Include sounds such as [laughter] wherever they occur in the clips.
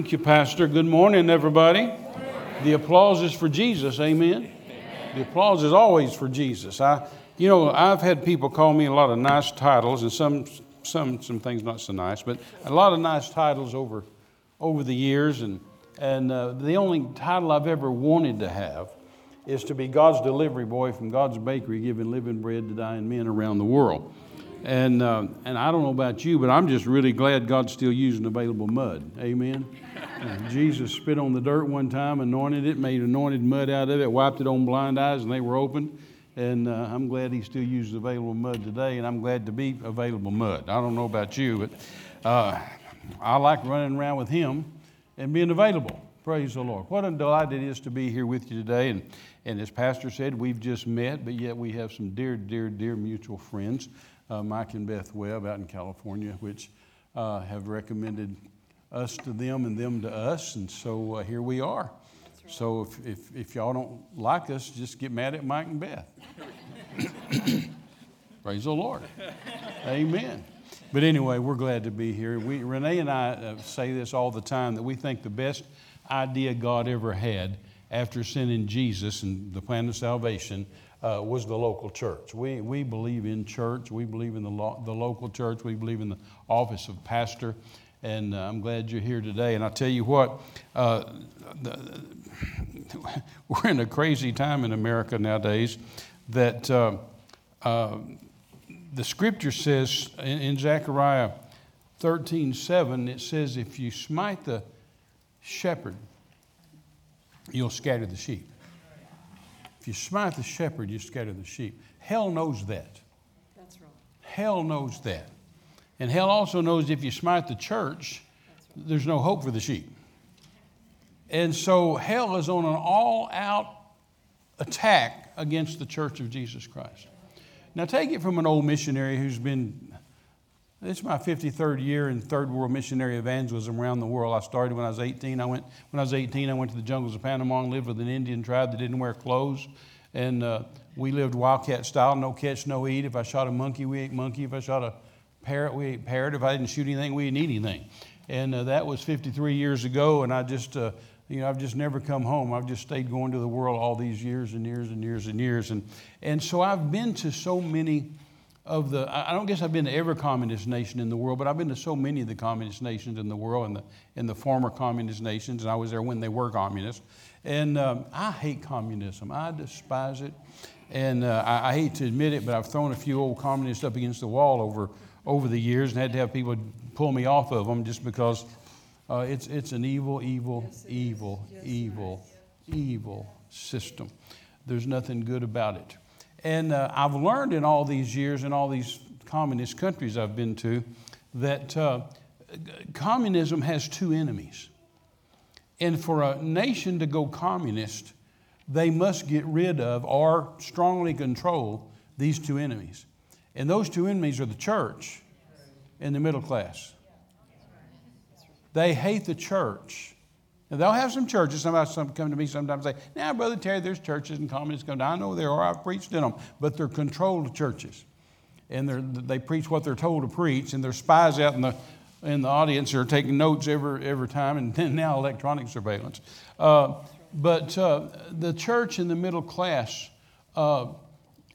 Thank you, Pastor. Good morning, everybody. The applause is for Jesus. Amen. The applause is always for Jesus. I, you know, I've had people call me a lot of nice titles, and some, some, some things not so nice, but a lot of nice titles over, over the years. And, and uh, the only title I've ever wanted to have is to be God's delivery boy from God's bakery, giving living bread to dying men around the world. And, uh, and I don't know about you, but I'm just really glad God's still using available mud. Amen. Uh, [laughs] Jesus spit on the dirt one time, anointed it, made anointed mud out of it, wiped it on blind eyes, and they were opened. And uh, I'm glad He still uses available mud today, and I'm glad to be available mud. I don't know about you, but uh, I like running around with Him and being available. Praise the Lord. What a delight it is to be here with you today. And, and as Pastor said, we've just met, but yet we have some dear, dear, dear mutual friends uh, Mike and Beth Webb out in California, which uh, have recommended us to them and them to us. And so uh, here we are. Right. So if, if, if, y'all don't like us, just get mad at Mike and Beth. [coughs] Praise the Lord. Amen. But anyway, we're glad to be here. We, Renee and I uh, say this all the time that we think the best idea God ever had after sending Jesus and the plan of salvation uh, was the local church. We, we believe in church. We believe in the, lo- the local church. We believe in the office of pastor. And uh, I'm glad you're here today. And I tell you what, uh, the, [laughs] we're in a crazy time in America nowadays that uh, uh, the scripture says in, in Zechariah 13 7, it says, If you smite the shepherd, you'll scatter the sheep. If you smite the shepherd, you scatter the sheep. Hell knows that. That's right. Hell knows that. And hell also knows if you smite the church, right. there's no hope for the sheep. And so hell is on an all out attack against the church of Jesus Christ. Now, take it from an old missionary who's been it's my 53rd year in third world missionary evangelism around the world. I started when I was 18. I went when I was 18. I went to the jungles of Panama and lived with an Indian tribe that didn't wear clothes, and uh, we lived wildcat style, no catch, no eat. If I shot a monkey, we ate monkey. If I shot a parrot, we ate parrot. If I didn't shoot anything, we didn't eat anything. And uh, that was 53 years ago, and I just uh, you know, I've just never come home. I've just stayed going to the world all these years and years and years and years. And, and so I've been to so many of the, I don't guess I've been to every communist nation in the world, but I've been to so many of the communist nations in the world and the, in the former communist nations, and I was there when they were communist. And um, I hate communism, I despise it. And uh, I, I, hate to admit it, but I've thrown a few old communists up against the wall over, over the years and had to have people pull me off of them just because uh, it's, it's an evil, evil, yes, evil, yes, evil, evil system. There's nothing good about it. And uh, I've learned in all these years, in all these communist countries I've been to, that uh, communism has two enemies. And for a nation to go communist, they must get rid of or strongly control these two enemies. And those two enemies are the church and the middle class. They hate the church now, they'll have some churches. Somebody some come to me sometimes and say, Now, Brother Terry, there's churches and communists come down. I know there are. I've preached in them. But they're controlled churches. And they preach what they're told to preach. And there's spies out in the, in the audience who are taking notes every, every time. And then [laughs] now electronic surveillance. Uh, but uh, the church and the middle class, uh,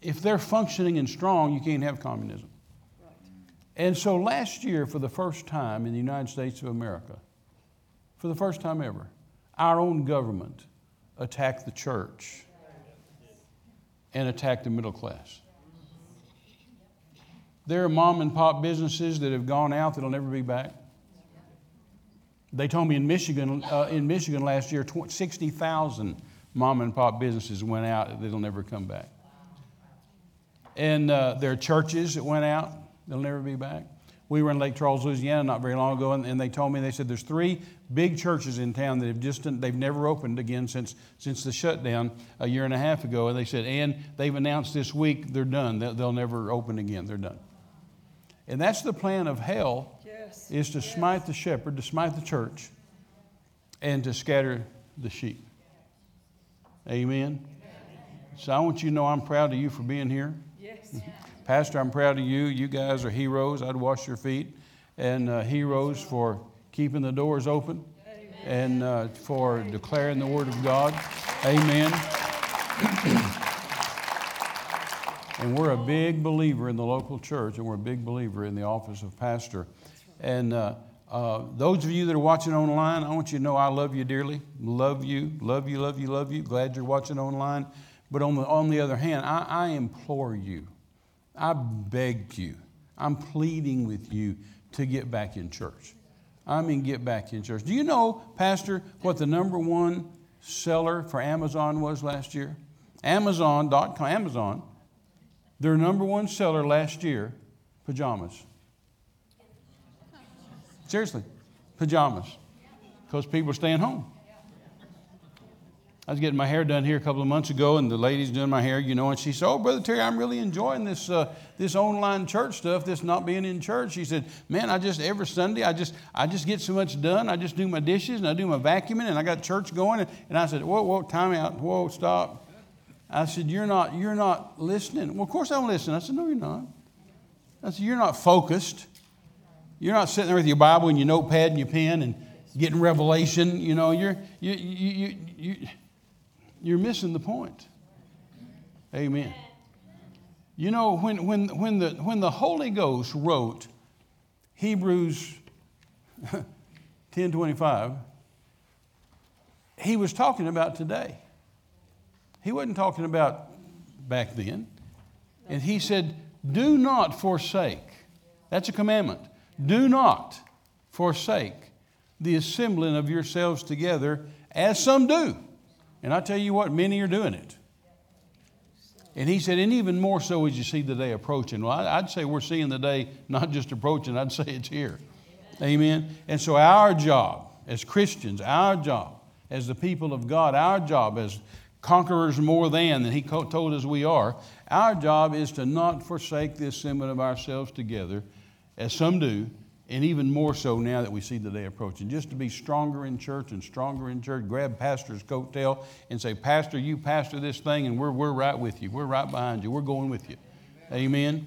if they're functioning and strong, you can't have communism. And so last year, for the first time in the United States of America, for the first time ever, our own government attacked the church and attacked the middle class. There are mom and pop businesses that have gone out that'll never be back. They told me in Michigan, uh, in Michigan last year, 60,000 mom and pop businesses went out that'll never come back. And uh, there are churches that went out, they'll never be back. We were in Lake Charles, Louisiana, not very long ago, and, and, they told me they said there's three big churches in town that have just they've never opened again since since the shutdown a year and a half ago. And they said, and they've announced this week they're done. They'll, they'll never open again. They're done. And that's the plan of hell: yes. is to yes. smite the shepherd, to smite the church, and to scatter the sheep. Amen. So I want you to know I'm proud of you for being here. Yes. [laughs] Pastor, I'm proud of you. You guys are heroes. I'd wash your feet. And uh, heroes for keeping the doors open. And uh, for declaring the Word of God. Amen. [clears throat] and we're a big believer in the local church, and we're a big believer in the office of pastor. And uh, uh, those of you that are watching online, I want you to know I love you dearly. Love you, love you, love you, love you. Glad you're watching online. But on the, on the other hand, I, I implore you, I beg you, I'm pleading with you to get back in church. I mean, get back in church. Do you know, Pastor, what the number one seller for Amazon was last year? Amazon.com, Amazon, their number one seller last year, pajamas. Seriously, pajamas, because people are staying home. I was getting my hair done here a couple of months ago, and the lady's doing my hair, you know, and she said, "Oh, brother Terry, I'm really enjoying this uh, this online church stuff. This not being in church." She said, "Man, I just every Sunday, I just I just get so much done. I just do my dishes and I do my vacuuming, and I got church going." And I said, "Whoa, whoa, time out. Whoa, stop." I said, "You're not you're not listening." Well, of course I'm listening. I said, "No, you're not." I said, "You're not focused. You're not sitting there with your Bible and your notepad and your pen and getting revelation. You know, you're you you you." you you're missing the point. Amen. You know, when, when, when, the, when the Holy Ghost wrote Hebrews [laughs] 10.25, he was talking about today. He wasn't talking about back then. And he said, do not forsake. That's a commandment. Do not forsake the assembling of yourselves together as some do. And I tell you what, many are doing it. And he said, and even more so as you see the day approaching. Well, I'd say we're seeing the day not just approaching, I'd say it's here. Amen. And so, our job as Christians, our job as the people of God, our job as conquerors more than, than he told us we are, our job is to not forsake the assembling of ourselves together, as some do, and even more so now that we see the day approaching. Just to be stronger in church and stronger in church, grab pastor's coattail and say, Pastor, you pastor this thing, and we're, we're right with you. We're right behind you. We're going with you. Amen.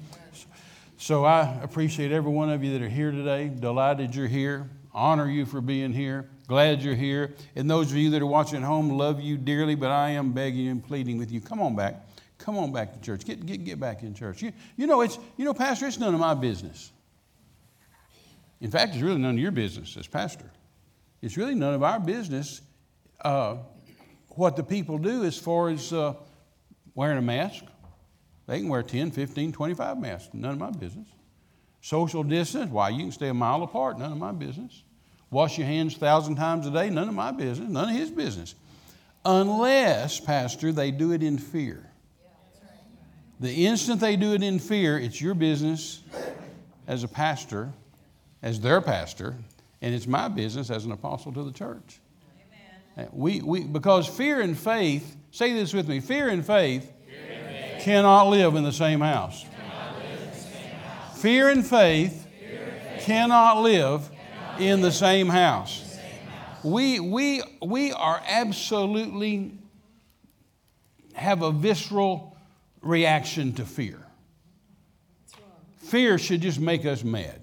So I appreciate every one of you that are here today. Delighted you're here. Honor you for being here. Glad you're here. And those of you that are watching at home, love you dearly, but I am begging and pleading with you. Come on back. Come on back to church. Get, get, get back in church. You, you know, it's, you know, Pastor, it's none of my business. In fact, it's really none of your business as pastor. It's really none of our business uh, what the people do as far as uh, wearing a mask. They can wear 10, 15, 25 masks. None of my business. Social distance, why, you can stay a mile apart. None of my business. Wash your hands a thousand times a day. None of my business. None of his business. Unless, Pastor, they do it in fear. The instant they do it in fear, it's your business as a pastor as their pastor, and it's my business as an apostle to the church. Amen. Uh, we, we, because fear and faith, say this with me fear and faith, fear and faith. cannot live in the same house. Fear and faith, cannot live in the same house. We, we, we are absolutely have a visceral reaction to fear. Fear should just make us mad.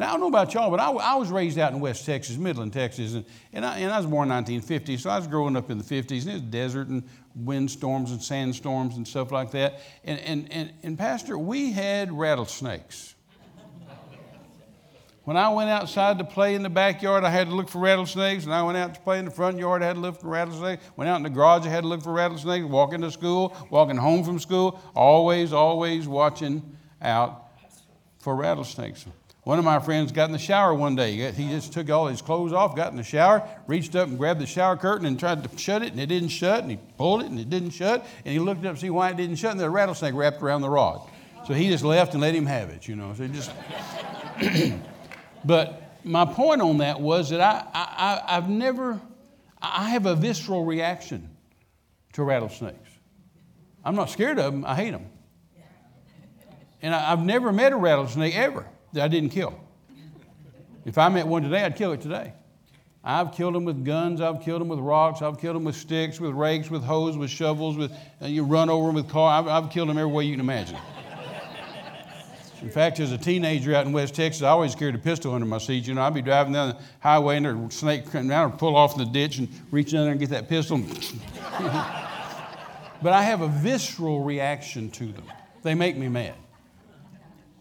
Now, I don't know about y'all, but I, I was raised out in West Texas, Midland, Texas, and, and, I, and I was born in 1950, so I was growing up in the 50s, and it was desert and windstorms and sandstorms and stuff like that. And, and, and, and Pastor, we had rattlesnakes. When I went outside to play in the backyard, I had to look for rattlesnakes. And I went out to play in the front yard, I had to look for rattlesnakes. Went out in the garage, I had to look for rattlesnakes. Walking to school, walking home from school, always, always watching out for rattlesnakes. One of my friends got in the shower one day. He just took all his clothes off, got in the shower, reached up and grabbed the shower curtain and tried to shut it, and it didn't shut. And he pulled it, and it didn't shut. And he looked up to see why it didn't shut, and the rattlesnake wrapped around the rod. So he just left and let him have it, you know. So just. [clears throat] but my point on that was that I, I, I've never, I have a visceral reaction to rattlesnakes. I'm not scared of them, I hate them. And I, I've never met a rattlesnake ever that I didn't kill. If I met one today, I'd kill it today. I've killed them with guns. I've killed them with rocks. I've killed them with sticks, with rakes, with hoes, with shovels. With uh, you run over them with car. I've, I've killed them every way you can imagine. In fact, as a teenager out in West Texas, I always carried a pistol under my seat. You know, I'd be driving down the highway and there'd snake come down, I'd pull off in the ditch and reach down there and get that pistol. [laughs] but I have a visceral reaction to them. They make me mad.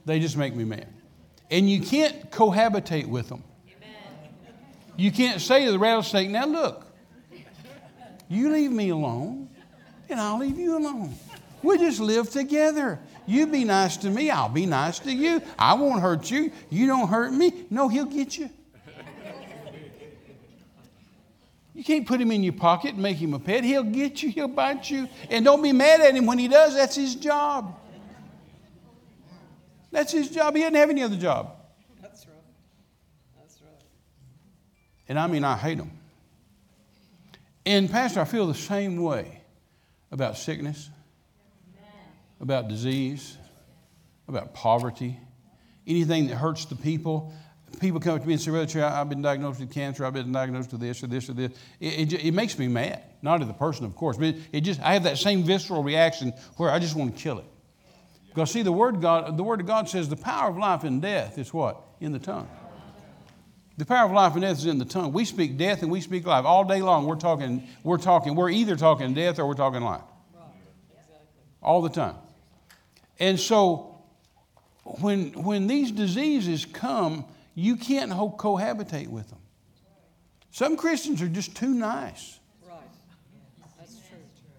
They just make me mad. And you can't cohabitate with them. You can't say to the rattlesnake, now look, you leave me alone, and I'll leave you alone. We just live together. You be nice to me, I'll be nice to you. I won't hurt you. You don't hurt me. No, he'll get you. You can't put him in your pocket and make him a pet. He'll get you, he'll bite you. And don't be mad at him when he does. That's his job. That's his job. He doesn't have any other job. That's right. That's right. And I mean, I hate them. And, Pastor, I feel the same way about sickness about disease, about poverty, anything that hurts the people. People come up to me and say, Brother I've been diagnosed with cancer, I've been diagnosed with this or this or this. It, it, it makes me mad. Not at the person, of course, but it, it, just, I have that same visceral reaction where I just want to kill it. Because see, the word, God, the word of God says the power of life and death is what? In the tongue. The power of life and death is in the tongue. We speak death and we speak life. All day long we're talking, we're talking, we're either talking death or we're talking life. All the time. And so when, when these diseases come, you can't cohabitate with them. Some Christians are just too nice.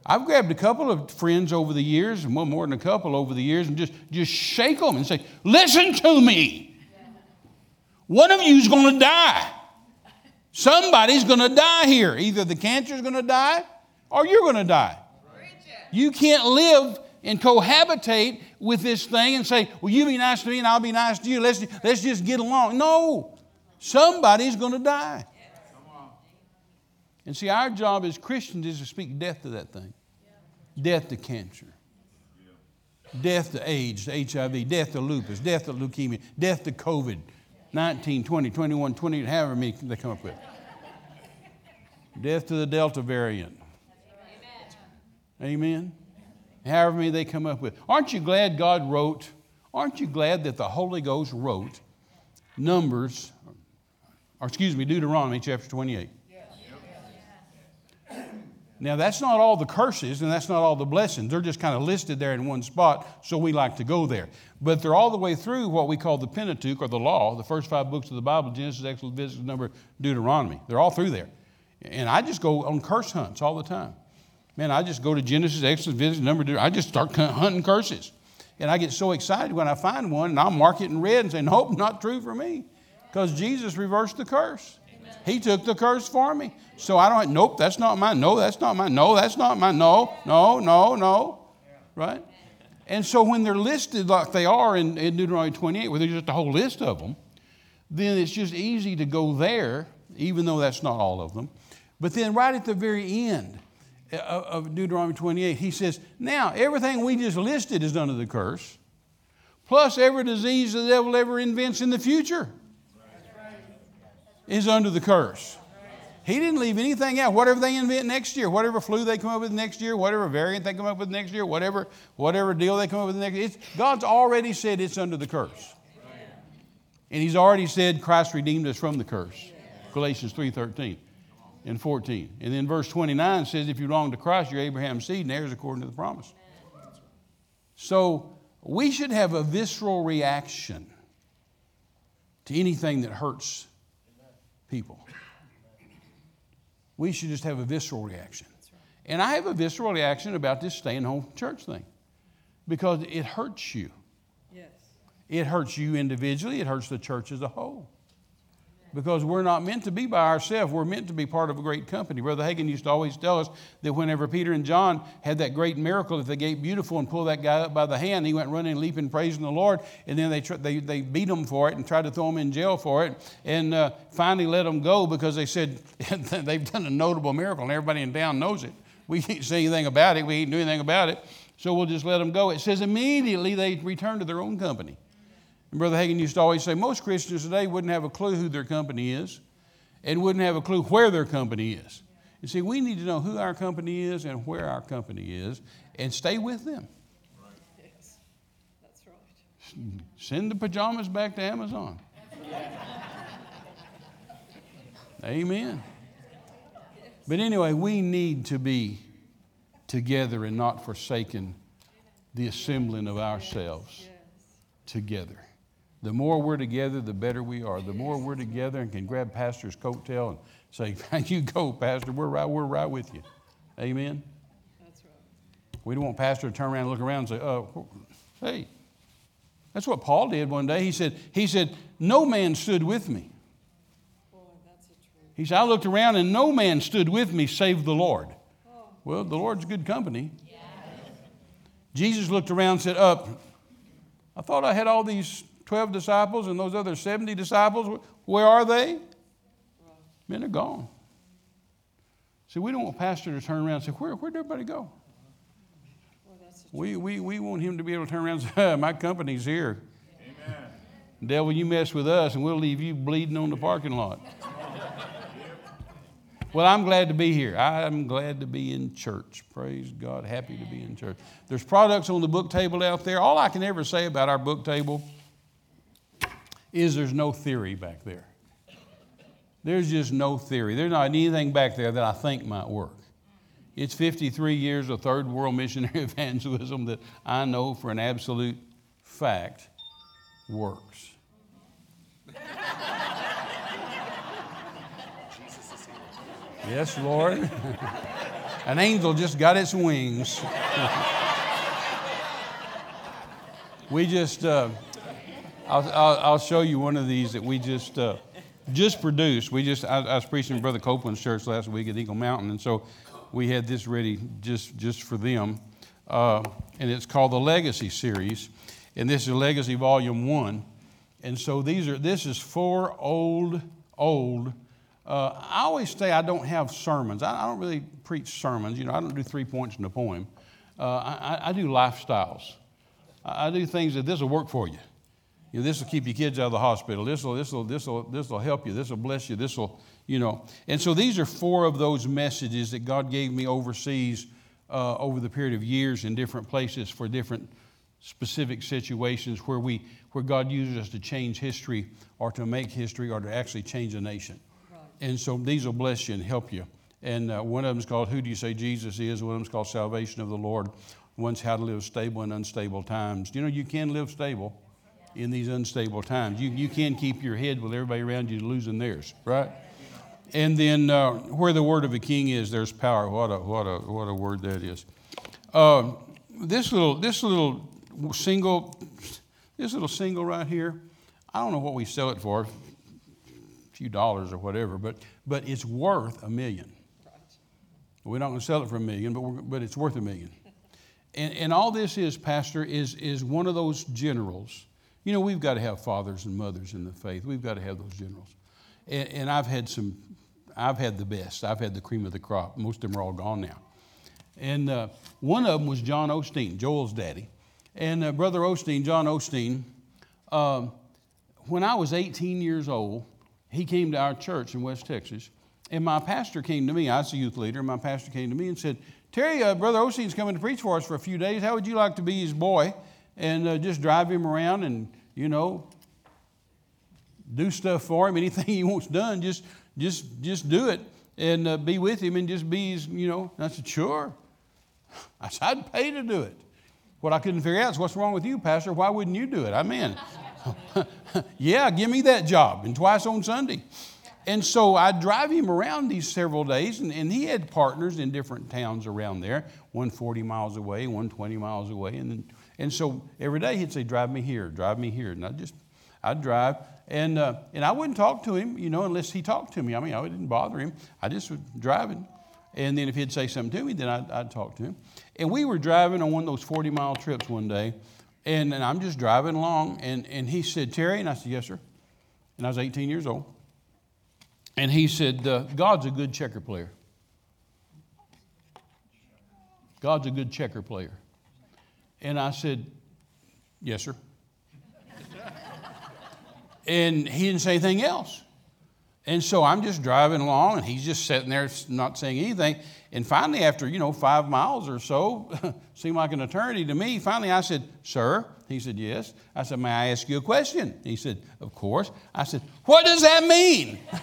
I've grabbed a couple of friends over the years, and one more than a couple over the years, and just, just shake them and say, Listen to me. One of you is going to die. Somebody's going to die here. Either the cancer is going to die or you're going to die. You can't live and cohabitate with this thing and say, Well, you be nice to me and I'll be nice to you. Let's, let's just get along. No, somebody's going to die. And see, our job as Christians is to speak death to that thing death to cancer, death to AIDS, to HIV, death to lupus, death to leukemia, death to COVID 19, 20, 21, 20, however many they come up with. Death to the Delta variant. Amen. Amen however many they come up with. Aren't you glad God wrote, aren't you glad that the Holy Ghost wrote Numbers, or excuse me, Deuteronomy chapter 28? Now, that's not all the curses and that's not all the blessings. They're just kind of listed there in one spot, so we like to go there. But they're all the way through what we call the Pentateuch or the law, the first five books of the Bible Genesis, Exodus, Leviticus, Number, Deuteronomy. They're all through there. And I just go on curse hunts all the time. Man, I just go to Genesis, Exodus, Leviticus, Number, I just start hunting curses. And I get so excited when I find one, and I'll mark it in red and say, Nope, not true for me. Because Jesus reversed the curse. He took the curse for me. So I don't, nope, that's not mine. No, that's not mine. No, that's not mine. No, no, no, no. Right? And so when they're listed like they are in, in Deuteronomy 28, where there's just a whole list of them, then it's just easy to go there, even though that's not all of them. But then right at the very end, uh, uh, of Deuteronomy 28, he says, Now, everything we just listed is under the curse, plus every disease the devil ever invents in the future is under the curse. He didn't leave anything out. Whatever they invent next year, whatever flu they come up with next year, whatever variant they come up with next year, whatever, whatever deal they come up with next year, God's already said it's under the curse. And He's already said Christ redeemed us from the curse. Galatians 3.13 and 14. And then verse 29 says, If you belong to Christ, you're Abraham's seed and heirs according to the promise. So we should have a visceral reaction to anything that hurts people. We should just have a visceral reaction. And I have a visceral reaction about this staying home church thing because it hurts you. Yes. It hurts you individually, it hurts the church as a whole because we're not meant to be by ourselves. We're meant to be part of a great company. Brother Hagin used to always tell us that whenever Peter and John had that great miracle at the gate beautiful and pulled that guy up by the hand, he went running, leaping, praising the Lord. And then they, they, they beat him for it and tried to throw him in jail for it. And uh, finally let him go because they said [laughs] they've done a notable miracle and everybody in town knows it. We can't say anything about it, we can't do anything about it. So we'll just let them go. It says immediately they returned to their own company. And Brother Hagin used to always say most Christians today wouldn't have a clue who their company is and wouldn't have a clue where their company is. You see, we need to know who our company is and where our company is and stay with them. Yes, that's right. Send the pajamas back to Amazon. Amen. But anyway, we need to be together and not forsaken the assembling of ourselves together. The more we're together, the better we are. The more we're together and can grab Pastor's coattail and say, [laughs] You go, Pastor, we're right, we're right with you. Amen. That's right. We don't want Pastor to turn around and look around and say, Oh, hey. That's what Paul did one day. He said, he said, No man stood with me. Boy, that's a truth. He said, I looked around and no man stood with me save the Lord. Oh. Well, the Lord's good company. Jesus looked around and said, Up. I thought I had all these 12 disciples and those other 70 disciples. Where are they? Men are gone. See, we don't want pastor to turn around and say, Where, where'd everybody go? A We, we, we want him to be able to turn around and say, My company's here. Amen. Devil, you mess with us and we'll leave you bleeding on the parking lot. Well, I'm glad to be here. I'm glad to be in church. Praise God. Happy to be in church. There's products on the book table out there. All I can ever say about our book table is there's no theory back there. There's just no theory. There's not anything back there that I think might work. It's 53 years of third world [laughs] missionary evangelism that I know for an absolute fact works. Yes, Lord. [laughs] An angel just got its wings. [laughs] we just, uh, I'll, I'll, I'll, show you one of these that we just uh, just produced. We just, I, I, was preaching in Brother Copeland's church last week at Eagle Mountain, and so we had this ready just just for them, uh, and it's called the Legacy Series, and this is Legacy Volume One, and so these are this is four old old uh, I always say I don't have sermons. I, I, don't really preach sermons. You know, I don't do three points in a poem. Uh, I, I, do lifestyles. I, I do things that this will work for you. You know, this will keep your kids out of the hospital. This will, this will, this will, this will help you. This will bless you. This will, you know. And so these are four of those messages that God gave me overseas uh, over the period of years in different places for different specific situations where we, where God uses us to change history or to make history or to actually change a nation. And so these will bless you and help you. And uh, one of them is called Who Do You Say Jesus Is? One of them is called Salvation of the Lord. One's How to Live Stable in Unstable Times. You know, you can live stable in these unstable times. You, you can keep your head with everybody around you losing theirs, right? And then uh, where the word of a king is, there's power. What a, what a, what a word that is. Uh, this little, this little single, this little single right here, I don't know what we sell it for a few dollars or whatever, but, but it's worth a million. We're not going to sell it for a million, but, but it's worth a million. And, and all this is, Pastor, is, is one of those generals. You know, we've got to have fathers and mothers in the faith. We've got to have those generals. And, and I've had some, I've had the best. I've had the cream of the crop. Most of them are all gone now. And uh, one of them was John Osteen, Joel's daddy. And uh, Brother Osteen, John Osteen, uh, when I was 18 years old, he came to our church in West Texas. And my pastor came to me. I was a youth leader. My pastor came to me and said, Terry, uh, Brother Osteen's coming to preach for us for a few days. How would you like to be his boy and uh, just drive him around and, you know, do stuff for him? [laughs] Anything he wants done, just, just, just do it and uh, be with him and just be his, you know. And I said, sure. [laughs] I said, I'd pay to do it. What I couldn't figure out is what's wrong with you, Pastor? Why wouldn't you do it? I'm in. [laughs] yeah, give me that job, and twice on Sunday. And so I'd drive him around these several days, and, and he had partners in different towns around there, one 40 miles away, one 20 miles away. And, then, and so every day he'd say, Drive me here, drive me here. And I'd just, I'd drive. And, uh, and I wouldn't talk to him, you know, unless he talked to me. I mean, I didn't bother him. I just was driving. And then if he'd say something to me, then I'd, I'd talk to him. And we were driving on one of those 40 mile trips one day. And, and I'm just driving along, and, and he said, Terry, and I said, Yes, sir. And I was 18 years old. And he said, uh, God's a good checker player. God's a good checker player. And I said, Yes, sir. and he didn't say anything else. And so I'm just driving along, and he's just sitting there not saying anything. And finally, after, you know, five miles or so, [laughs] seemed like an eternity to me, finally I said, Sir? He said, Yes. I said, May I ask you a question? He said, Of course. I said, What does that mean? [laughs]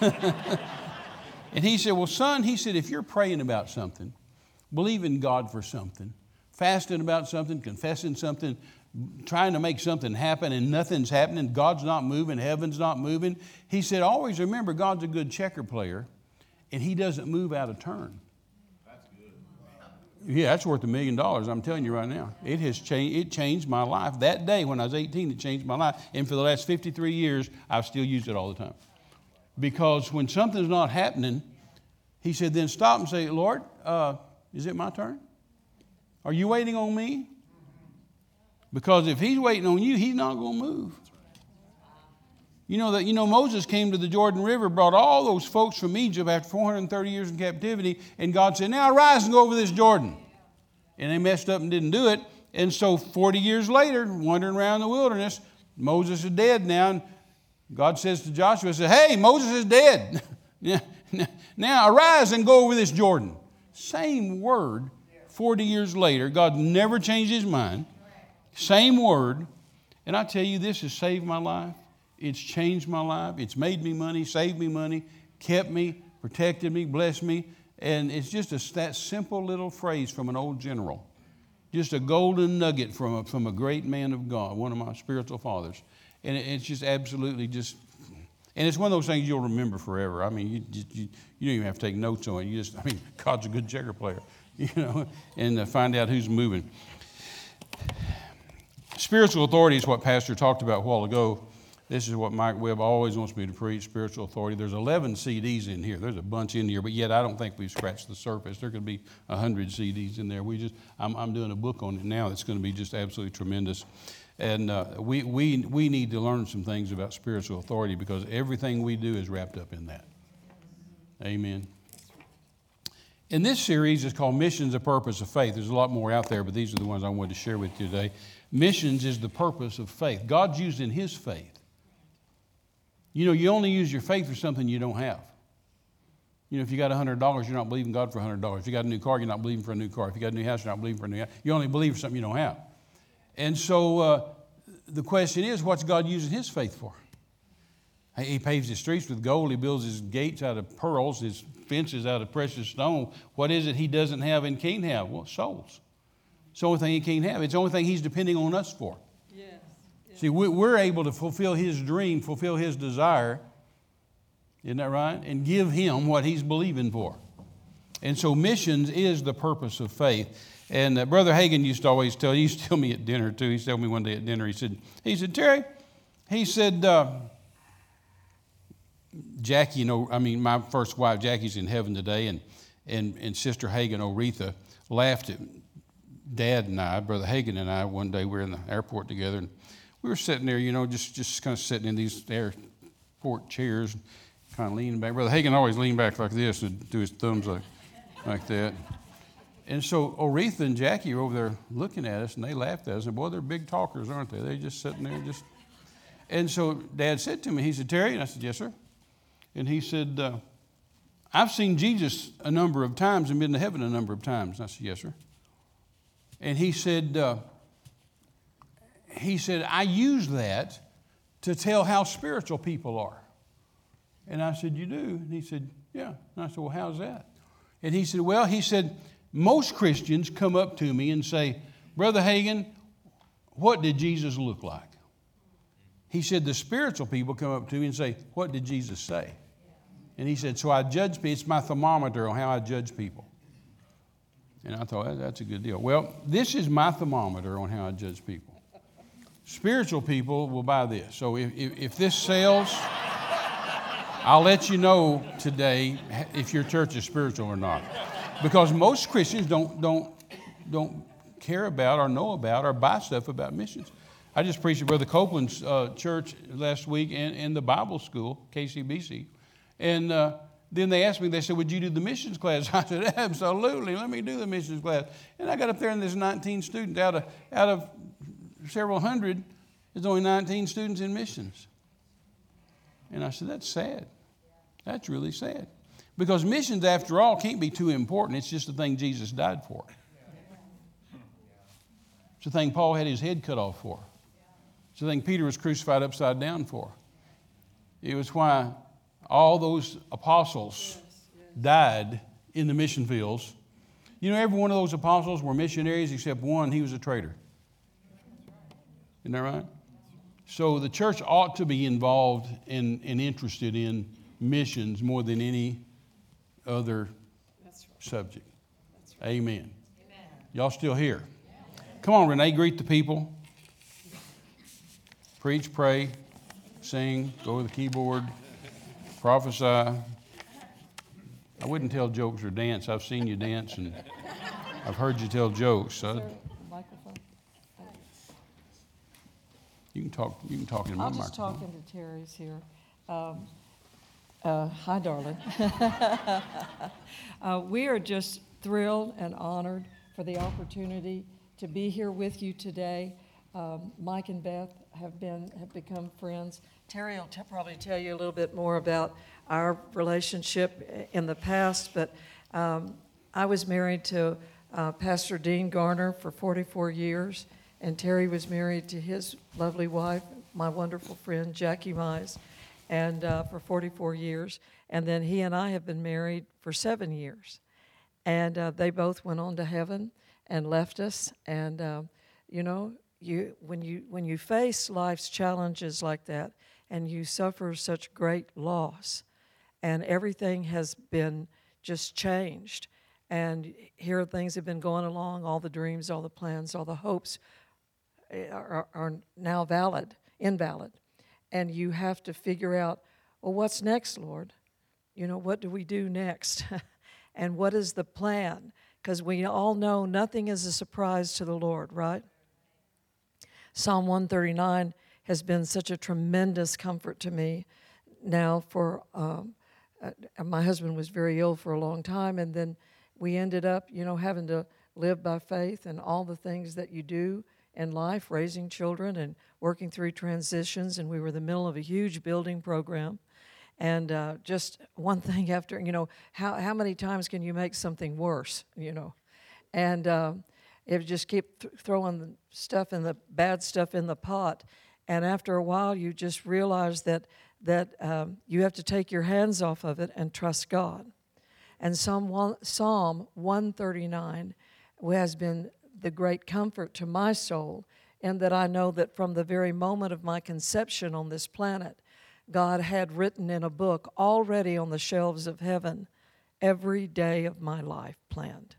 and he said, Well, son, he said, if you're praying about something, believe in God for something, fasting about something, confessing something, trying to make something happen and nothing's happening, God's not moving, heaven's not moving. He said, always remember God's a good checker player and he doesn't move out of turn. That's good. Yeah, that's worth a million dollars, I'm telling you right now. It has changed, it changed my life. That day when I was 18, it changed my life. And for the last 53 years, I've still used it all the time. Because when something's not happening, he said, then stop and say, Lord, uh, is it my turn? Are you waiting on me? Because if he's waiting on you, he's not going to move. You know that you know Moses came to the Jordan River, brought all those folks from Egypt after 430 years in captivity, and God said, "Now rise and go over this Jordan." And they messed up and didn't do it. And so 40 years later, wandering around the wilderness, Moses is dead now. And God says to Joshua, says, Hey, Moses is dead. [laughs] now arise and go over this Jordan. Same word 40 years later. God never changed his mind. Same word. And I tell you, this has saved my life. It's changed my life. It's made me money, saved me money, kept me, protected me, blessed me. And it's just a, that simple little phrase from an old general. Just a golden nugget from a, from a great man of God, one of my spiritual fathers. And it, it's just absolutely just, and it's one of those things you'll remember forever. I mean, you, you, you don't even have to take notes on it. You just, I mean, [laughs] God's a good checker player, [laughs] you know, and find out who's moving. Spiritual authority is what Pastor talked about a while ago. This is what Mike Webb always wants me to preach spiritual authority. There's 11 CDs in here. There's a bunch in here, but yet I don't think we've scratched the surface. There could be 100 CDs in there. We just, I'm, I'm doing a book on it now that's going to be just absolutely tremendous. And uh, we, we, we need to learn some things about spiritual authority because everything we do is wrapped up in that. Amen. In this series, it's called Missions, a Purpose of Faith. There's a lot more out there, but these are the ones I wanted to share with you today. Missions is the purpose of faith. God's using His faith. You know, you only use your faith for something you don't have. You know, if you got $100, you're not believing God for $100. If you got a new car, you're not believing for a new car. If you got a new house, you're not believing for a new house. You only believe for something you don't have. And so uh, the question is, what's God using His faith for? He paves his streets with gold. He builds his gates out of pearls, his fences out of precious stone. What is it he doesn't have and can't have? Well, souls. It's the only thing he can't have. It's the only thing he's depending on us for. Yes. yes. See, we're able to fulfill his dream, fulfill his desire, isn't that right? And give him what he's believing for. And so missions is the purpose of faith. And uh, Brother Hagin used to always tell, he used to tell me at dinner too. He told me one day at dinner, he said, he said, Terry, he said, uh, Jackie, you know, I mean, my first wife, Jackie's in heaven today, and, and, and Sister Hagin, Oretha, laughed at Dad and I, Brother Hagin and I, one day we were in the airport together, and we were sitting there, you know, just, just kind of sitting in these airport chairs, kind of leaning back. Brother Hagin always leaned back like this and do his thumbs like, like that. And so Oretha and Jackie are over there looking at us, and they laughed at us. And boy, they're big talkers, aren't they? They're just sitting there, just. And so Dad said to me, he said, Terry, and I said, yes, sir. And he said, uh, I've seen Jesus a number of times and been to heaven a number of times. And I said, Yes, sir. And he said, uh, he said, I use that to tell how spiritual people are. And I said, You do? And he said, Yeah. And I said, Well, how's that? And he said, Well, he said, most Christians come up to me and say, Brother Hagin, what did Jesus look like? He said, the spiritual people come up to me and say, What did Jesus say? And he said, So I judge people. It's my thermometer on how I judge people. And I thought, That's a good deal. Well, this is my thermometer on how I judge people. Spiritual people will buy this. So if, if, if this sells, I'll let you know today if your church is spiritual or not. Because most Christians don't, don't, don't care about or know about or buy stuff about missions. I just preached at Brother Copeland's uh, church last week in, in the Bible school, KCBC. And uh, then they asked me, they said, Would you do the missions class? [laughs] I said, Absolutely, let me do the missions class. And I got up there, and there's 19 students out of, out of several hundred, there's only 19 students in missions. And I said, That's sad. That's really sad. Because missions, after all, can't be too important. It's just the thing Jesus died for. It's the thing Paul had his head cut off for. It's the thing Peter was crucified upside down for. It was why all those apostles died in the mission fields. You know, every one of those apostles were missionaries except one, he was a traitor. Isn't that right? So the church ought to be involved and, and interested in missions more than any other right. subject. Amen. Y'all still here? Come on, Renee, greet the people. Preach, pray, sing, go to the keyboard, prophesy. I wouldn't tell jokes or dance. I've seen you dance and I've heard you tell jokes. So Is there a microphone? you can talk. You can talk in my I'm just microphone. talking to Terry's here. Um, uh, Hi, darling. [laughs] Uh, We are just thrilled and honored for the opportunity to be here with you today. Um, Mike and Beth have been, have become friends. Terry will t- probably tell you a little bit more about our relationship in the past, but um, I was married to uh, Pastor Dean Garner for 44 years, and Terry was married to his lovely wife, my wonderful friend Jackie Mize, and uh, for 44 years. And then he and I have been married for seven years. And uh, they both went on to heaven and left us. And uh, you know, you when you when you face life's challenges like that, and you suffer such great loss, and everything has been just changed. And here things have been going along, all the dreams, all the plans, all the hopes eh, are, are now valid, invalid. And you have to figure out, well, what's next, Lord? You know, what do we do next? [laughs] and what is the plan? Because we all know nothing is a surprise to the Lord, right? Psalm 139 has been such a tremendous comfort to me now for um, uh, my husband was very ill for a long time and then we ended up you know having to live by faith and all the things that you do in life raising children and working through transitions and we were in the middle of a huge building program. And uh, just one [laughs] thing after you know how, how many times can you make something worse you know? And uh, it just keep th- throwing stuff in the bad stuff in the pot and after a while you just realize that that um, you have to take your hands off of it and trust god and Psalm, one, Psalm 139 has been the great comfort to my soul, in that I know that from the very moment of my conception on this planet, God had written in a book already on the shelves of heaven every day of my life planned.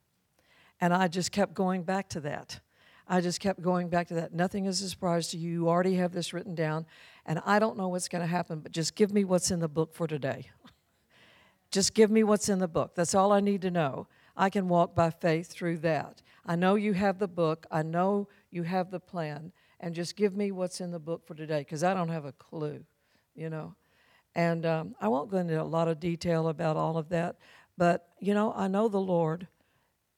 And I just kept going back to that. I just kept going back to that. Nothing is a surprise to you. You already have this written down. And I don't know what's going to happen, but just give me what's in the book for today. [laughs] Just give me what's in the book. That's all I need to know. I can walk by faith through that. I know you have the book, I know you have the plan, and just give me what's in the book for today because I don't have a clue, you know. And um, I won't go into a lot of detail about all of that, but, you know, I know the Lord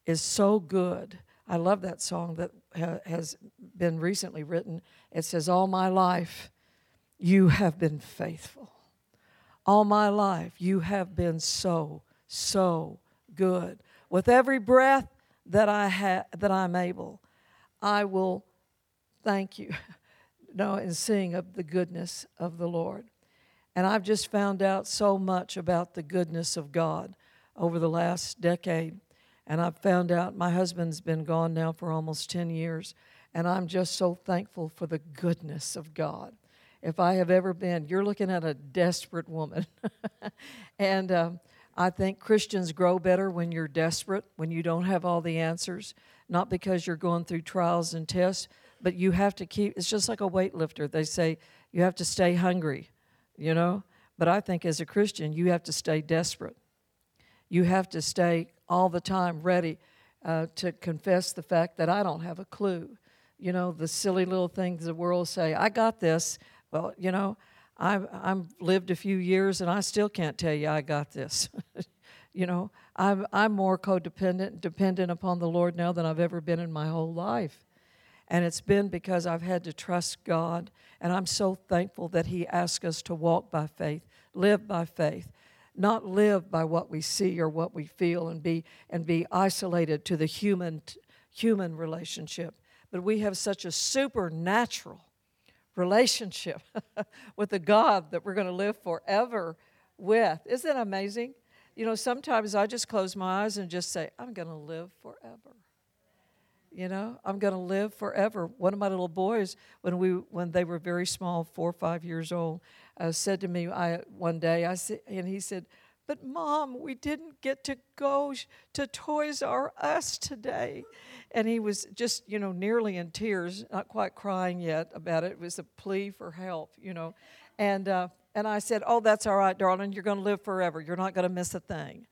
is so good. I love that song that ha- has been recently written. It says, All my life, you have been faithful. All my life, you have been so, so good. With every breath that I ha- that I'm able, I will thank you, [laughs] know, and sing of the goodness of the Lord. And I've just found out so much about the goodness of God over the last decade. And I've found out my husband's been gone now for almost 10 years. And I'm just so thankful for the goodness of God. If I have ever been, you're looking at a desperate woman. [laughs] and um, I think Christians grow better when you're desperate, when you don't have all the answers, not because you're going through trials and tests, but you have to keep, it's just like a weightlifter. They say you have to stay hungry, you know? But I think as a Christian, you have to stay desperate. You have to stay all the time ready uh, to confess the fact that I don't have a clue. You know, the silly little things the world say, I got this. Well, you know, I've, I've lived a few years and I still can't tell you I got this. [laughs] you know, I'm, I'm more codependent, dependent upon the Lord now than I've ever been in my whole life. And it's been because I've had to trust God. And I'm so thankful that He asks us to walk by faith, live by faith. Not live by what we see or what we feel and be and be isolated to the human human relationship but we have such a supernatural relationship [laughs] with a God that we're going to live forever with. Isn't that amazing? You know, sometimes I just close my eyes and just say, I'm going to live forever. You know, I'm going to live forever. One of my little boys, when we when they were very small, four or five years old, uh, said to me I, one day, I said, and he said, "But mom, we didn't get to go to Toys R Us today." and he was just you know nearly in tears not quite crying yet about it. It was a plea for help you know. And uh, and i said oh that's all right darling. You're going to live forever. You're not going to miss a thing.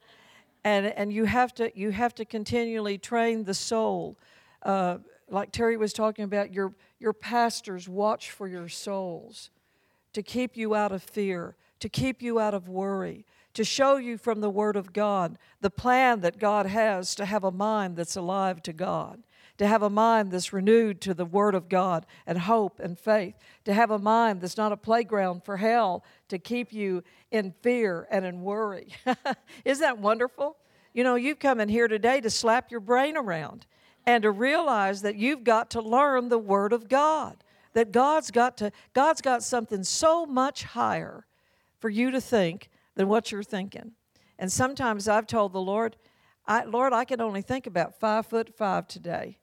And and you have to you have to continually train the soul. Uh, like terry was talking about your your pastors watch for your souls to keep you out of fear to keep you out of worry to show you from the Word of God the plan that God has to have a mind that's alive to God, to have a mind that's renewed to the Word of God and hope and faith, to have a mind that's not a playground for hell to keep you in fear and in worry. [laughs] Isn't that wonderful? You know, you've come in here today to slap your brain around and to realize that you've got to learn the Word of God. That God's got to God's got something so much higher for you to think than what you're thinking. And sometimes I've told the Lord, I, Lord, I can only think about five foot five today,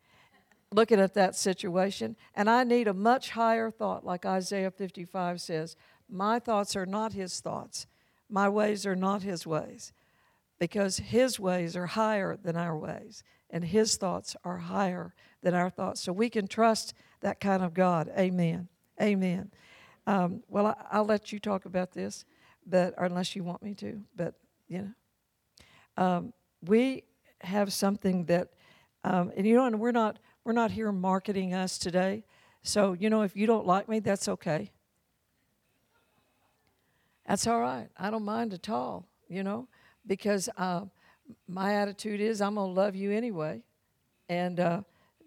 looking at that situation. And I need a much higher thought, like Isaiah 55 says My thoughts are not his thoughts, my ways are not his ways, because his ways are higher than our ways, and his thoughts are higher than our thoughts. So we can trust that kind of God. Amen. Amen. Um, well, I, will let you talk about this but unless you want me to, but you know, um, we have something that, um, and you know, and we're not we're not here marketing us today. So you know, if you don't like me, that's okay. That's all right. I don't mind at all. You know, because uh, my attitude is I'm gonna love you anyway, and uh,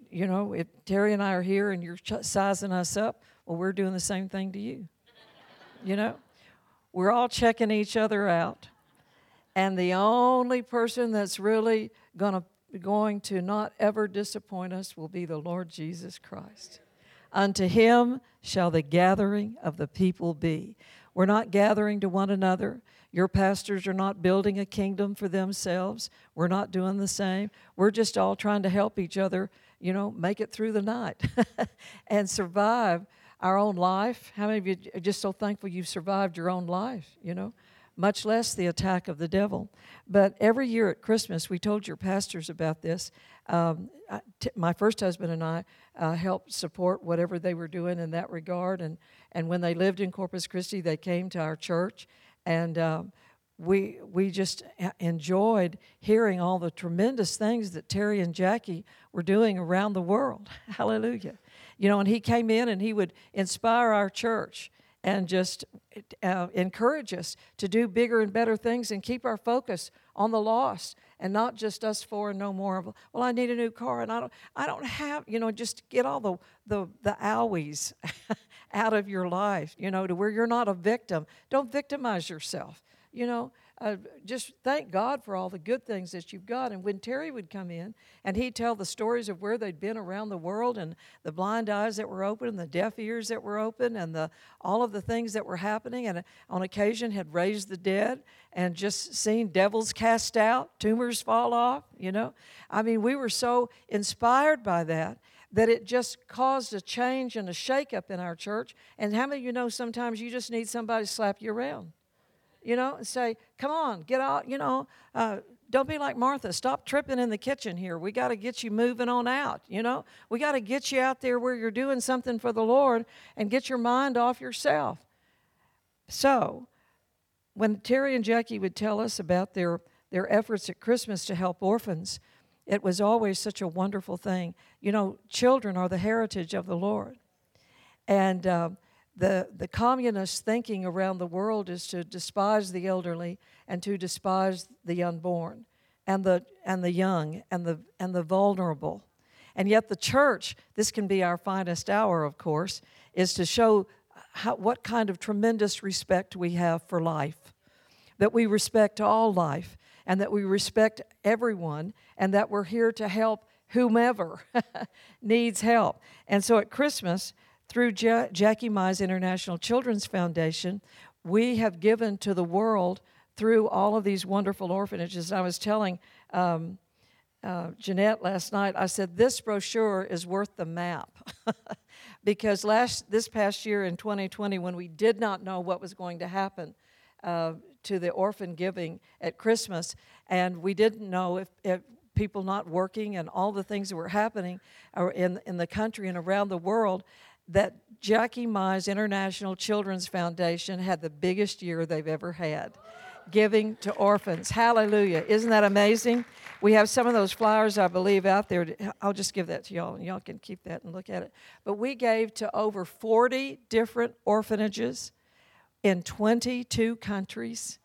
you know, if Terry and I are here and you're sizing us up, well, we're doing the same thing to you. You know. We're all checking each other out. And the only person that's really gonna, going to not ever disappoint us will be the Lord Jesus Christ. Unto him shall the gathering of the people be. We're not gathering to one another. Your pastors are not building a kingdom for themselves. We're not doing the same. We're just all trying to help each other, you know, make it through the night [laughs] and survive our own life. How many of you are just so thankful you've survived your own life, you know? Much less the attack of the devil. But every year at Christmas, we told your pastors about this. Um, my first husband and I uh, helped support whatever they were doing in that regard. And, and when they lived in Corpus Christi, they came to our church. And um, we, we just enjoyed hearing all the tremendous things that Terry and Jackie were doing around the world. [laughs] Hallelujah. You know, and he came in and he would inspire our church and just uh, encourage us to do bigger and better things and keep our focus on the lost and not just us four and no more well i need a new car and i don't i don't have you know just get all the the the owies [laughs] out of your life you know to where you're not a victim. Don't victimize yourself you know uh, just thank God for all the good things that you've got. And when Terry would come in and he'd tell the stories of where they'd been around the world and the blind eyes that were open and the deaf ears that were open and the, all of the things that were happening, and on occasion had raised the dead and just seen devils cast out, tumors fall off, you know. I mean, we were so inspired by that that it just caused a change and a shakeup in our church. And how many of you know sometimes you just need somebody to slap you around? You know, and say, come on, get out, you know, uh, don't be like Martha. Stop tripping in the kitchen here. We got to get you moving on out, you know. We got to get you out there where you're doing something for the Lord and get your mind off yourself. So, when Terry and Jackie would tell us about their, their efforts at Christmas to help orphans, it was always such a wonderful thing. You know, children are the heritage of the Lord. And uh, the, the communist thinking around the world is to despise the elderly and to despise the unborn and the, and the young and the, and the vulnerable. And yet, the church, this can be our finest hour, of course, is to show how, what kind of tremendous respect we have for life. that we respect all life, and that we respect everyone, and that we're here to help whomever [laughs] needs help. And so at Christmas, through ja- Jackie Mize International Children's Foundation, we have given to the world through all of these wonderful orphanages. I was telling um, uh, Jeanette last night, I said, This brochure is worth the map. [laughs] because last, this past year in 2020, when we did not know what was going to happen uh, to the orphan giving at Christmas, and we didn't know if, if people not working and all the things that were happening in, in the country and around the world, that Jackie Mize International Children's Foundation had the biggest year they've ever had giving to orphans. Hallelujah. Isn't that amazing? We have some of those flyers, I believe, out there. I'll just give that to y'all, and y'all can keep that and look at it. But we gave to over 40 different orphanages in 22 countries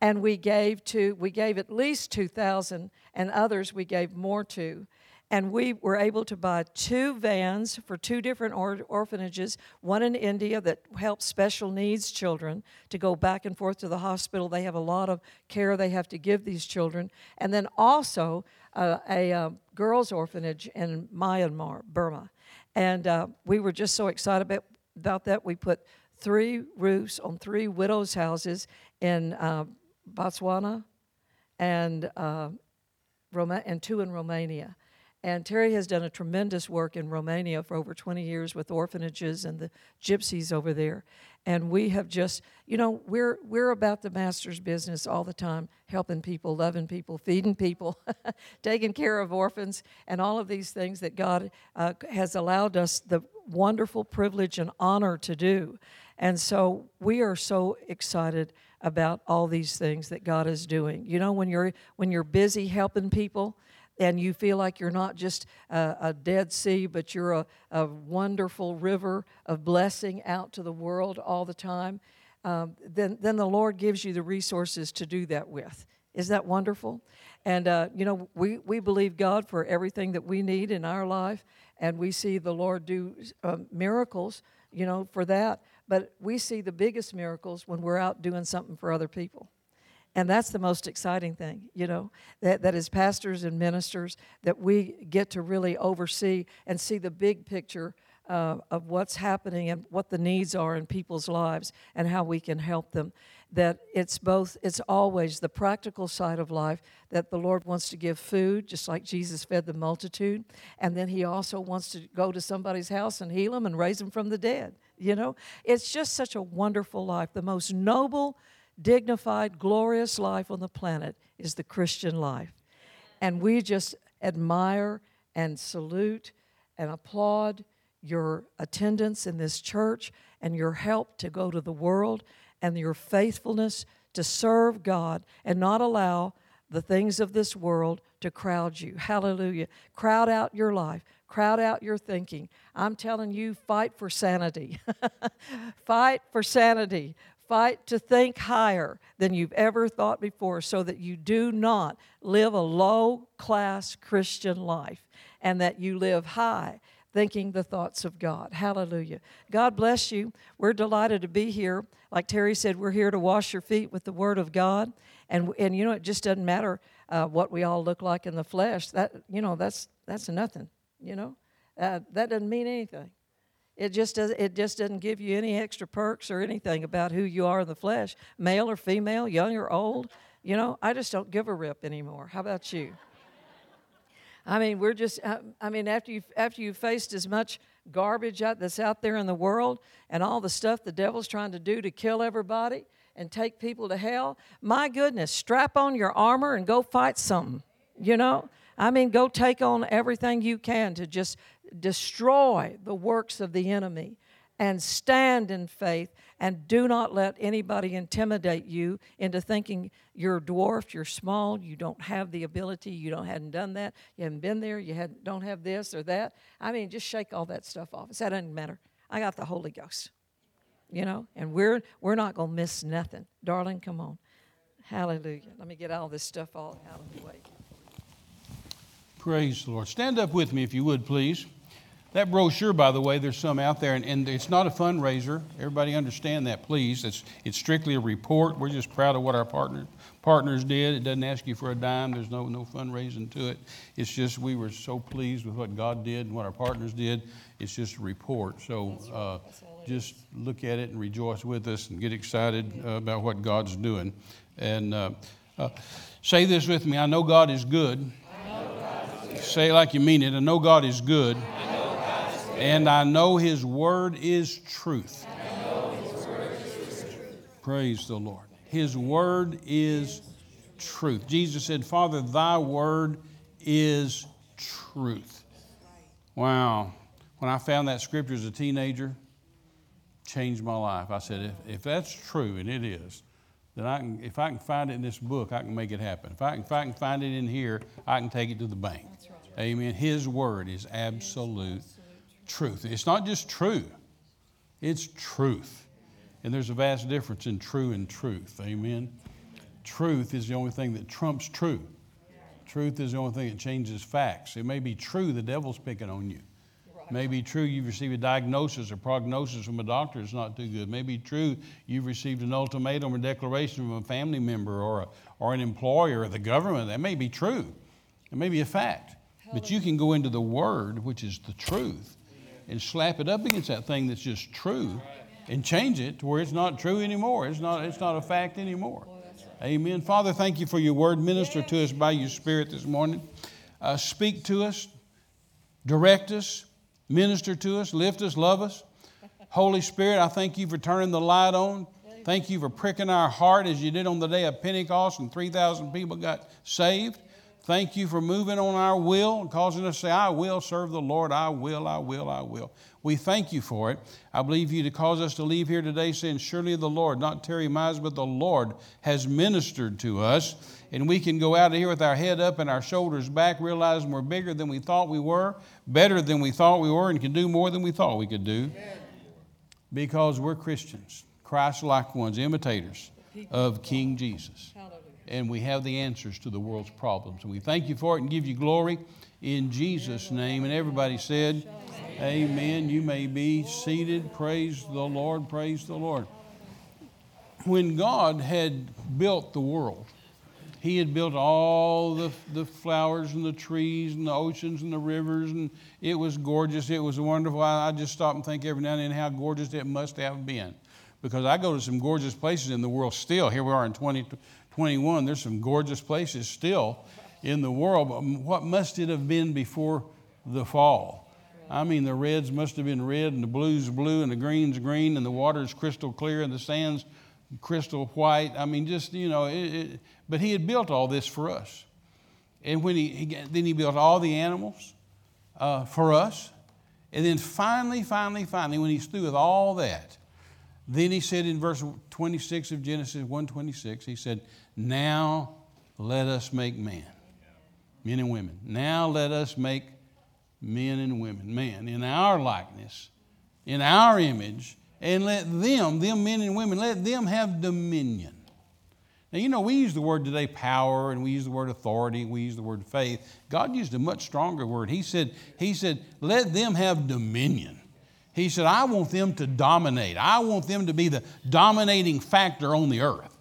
and we gave to we gave at least 2000 and others we gave more to and we were able to buy two vans for two different or- orphanages one in india that helps special needs children to go back and forth to the hospital. They have a lot of care they have to give these children. And then also uh, a uh, girls orphanage in myanmar burma. And uh, we were just so excited about, that. We put three roofs on three widows houses in uh, Botswana and, uh, Roma- and two in Romania. And Terry has done a tremendous work in Romania for over 20 years with orphanages and the gypsies over there. And we have just, you know, we're, we're about the master's business all the time, helping people, loving people, feeding people, [laughs] taking care of orphans, and all of these things that God uh, has allowed us the wonderful privilege and honor to do. And so we are so excited about all these things that God is doing. You know, when you're when you're busy helping people and you feel like you're not just a, a Dead Sea, but you're a, a, wonderful river of blessing out to the world all the time, um, then, then the Lord gives you the resources to do that with. Is that wonderful? And, uh, you know, we, we believe God for everything that we need in our life, and we see the Lord do uh, miracles, you know, for that. But we see the biggest miracles when we're out doing something for other people. And that's the most exciting thing, you know, that, that as pastors and ministers, that we get to really oversee and see the big picture uh, of what's happening and what the needs are in people's lives and how we can help them. That it's both, it's always the practical side of life that the Lord wants to give food, just like Jesus fed the multitude. And then He also wants to go to somebody's house and heal them and raise them from the dead. You know, it's just such a wonderful life. The most noble, dignified, glorious life on the planet is the Christian life. And we just admire and salute and applaud your attendance in this church and your help to go to the world and your faithfulness to serve God and not allow the things of this world to crowd you. Hallelujah. Crowd out your life, crowd out your thinking. I'm telling you, fight for sanity. [laughs] fight for sanity. Fight to think higher than you've ever thought before so that you do not live a low class Christian life and that you live high thinking the thoughts of God. Hallelujah. God bless you. We're delighted to be here. Like Terry said, we're here to wash your feet with the Word of God. And, and you know, it just doesn't matter uh, what we all look like in the flesh. That, you know, that's, that's nothing, you know. Uh, that doesn't mean anything. It just, does, it just doesn't give you any extra perks or anything about who you are in the flesh, male or female, young or old. You know, I just don't give a rip anymore. How about you? I mean, we're just, uh, I mean, after you've, after you've faced as much garbage out, that's out there in the world and all the stuff the devil's trying to do to kill everybody and take people to hell, my goodness, strap on your armor and go fight something, you know? I mean, go take on everything you can to just destroy the works of the enemy and stand in faith and do not let anybody intimidate you into thinking you're dwarfed, you're small, you don't have the ability, you don't hadn't done that, you haven't been there, you had, don't have this or that. I mean, just shake all that stuff off. That doesn't matter. I got the Holy Ghost, you know, and we're we're not gonna miss nothing, darling. Come on, Hallelujah. Let me get all this stuff all out of the way. Praise the Lord. Stand up with me if you would, please. That brochure, by the way, there's some out there, and, and it's not a fundraiser. Everybody understand that, please. It's, it's strictly a report. We're just proud of what our partner, partners did. It doesn't ask you for a dime. There's no, no fundraising to it. It's just we were so pleased with what God did and what our partners did. It's just a report. So uh, just look at it and rejoice with us and get excited uh, about what God's doing. And uh, uh say this with me I know God is good. Say it like you mean it. I know God is good. And I know His word is truth. Praise the Lord. His word is truth. Jesus said, Father, thy word is truth. Wow. When I found that scripture as a teenager, changed my life. I said, if, if that's true, and it is, then I can, if I can find it in this book, I can make it happen. If I can, if I can find it in here, I can take it to the bank. Amen. His word is absolute truth. It's not just true, it's truth. And there's a vast difference in true and truth. Amen. Truth is the only thing that trumps true. Truth is the only thing that changes facts. It may be true the devil's picking on you. It may be true you've received a diagnosis or prognosis from a doctor that's not too good. It may be true you've received an ultimatum or declaration from a family member or, a, or an employer or the government. That may be true. It may be a fact. But you can go into the Word, which is the truth, and slap it up against that thing that's just true and change it to where it's not true anymore. It's not, it's not a fact anymore. Amen. Father, thank you for your word. Minister to us by your spirit this morning. Uh, speak to us, direct us, minister to us, lift us, love us. Holy Spirit, I thank you for turning the light on. Thank you for pricking our heart as you did on the day of Pentecost and 3,000 people got saved. Thank you for moving on our will and causing us to say, I will serve the Lord. I will, I will, I will. We thank you for it. I believe you to cause us to leave here today saying, Surely the Lord, not Terry Mize, but the Lord has ministered to us. And we can go out of here with our head up and our shoulders back, realizing we're bigger than we thought we were, better than we thought we were, and can do more than we thought we could do. Because we're Christians, Christ like ones, imitators of King Jesus and we have the answers to the world's problems. And we thank you for it and give you glory in Jesus' name. And everybody said, Amen. You may be seated. Praise the Lord. Praise the Lord. When God had built the world, He had built all the, the flowers and the trees and the oceans and the rivers, and it was gorgeous. It was wonderful. I, I just stop and think every now and then how gorgeous it must have been. Because I go to some gorgeous places in the world still. Here we are in 20, 21, there's some gorgeous places still in the world, but what must it have been before the fall? I mean, the reds must have been red, and the blues blue, and the greens green, and the water's crystal clear, and the sand's crystal white. I mean, just, you know, it, it, but he had built all this for us. And when he, he then he built all the animals uh, for us. And then finally, finally, finally, when he's through with all that, then he said in verse 26 of Genesis 1:26, he said, "Now let us make man, men and women. Now let us make men and women, man, in our likeness, in our image, and let them, them men and women, let them have dominion." Now, you know, we use the word today power, and we use the word authority, we use the word faith. God used a much stronger word. He said, He said, let them have dominion. He said, I want them to dominate. I want them to be the dominating factor on the earth.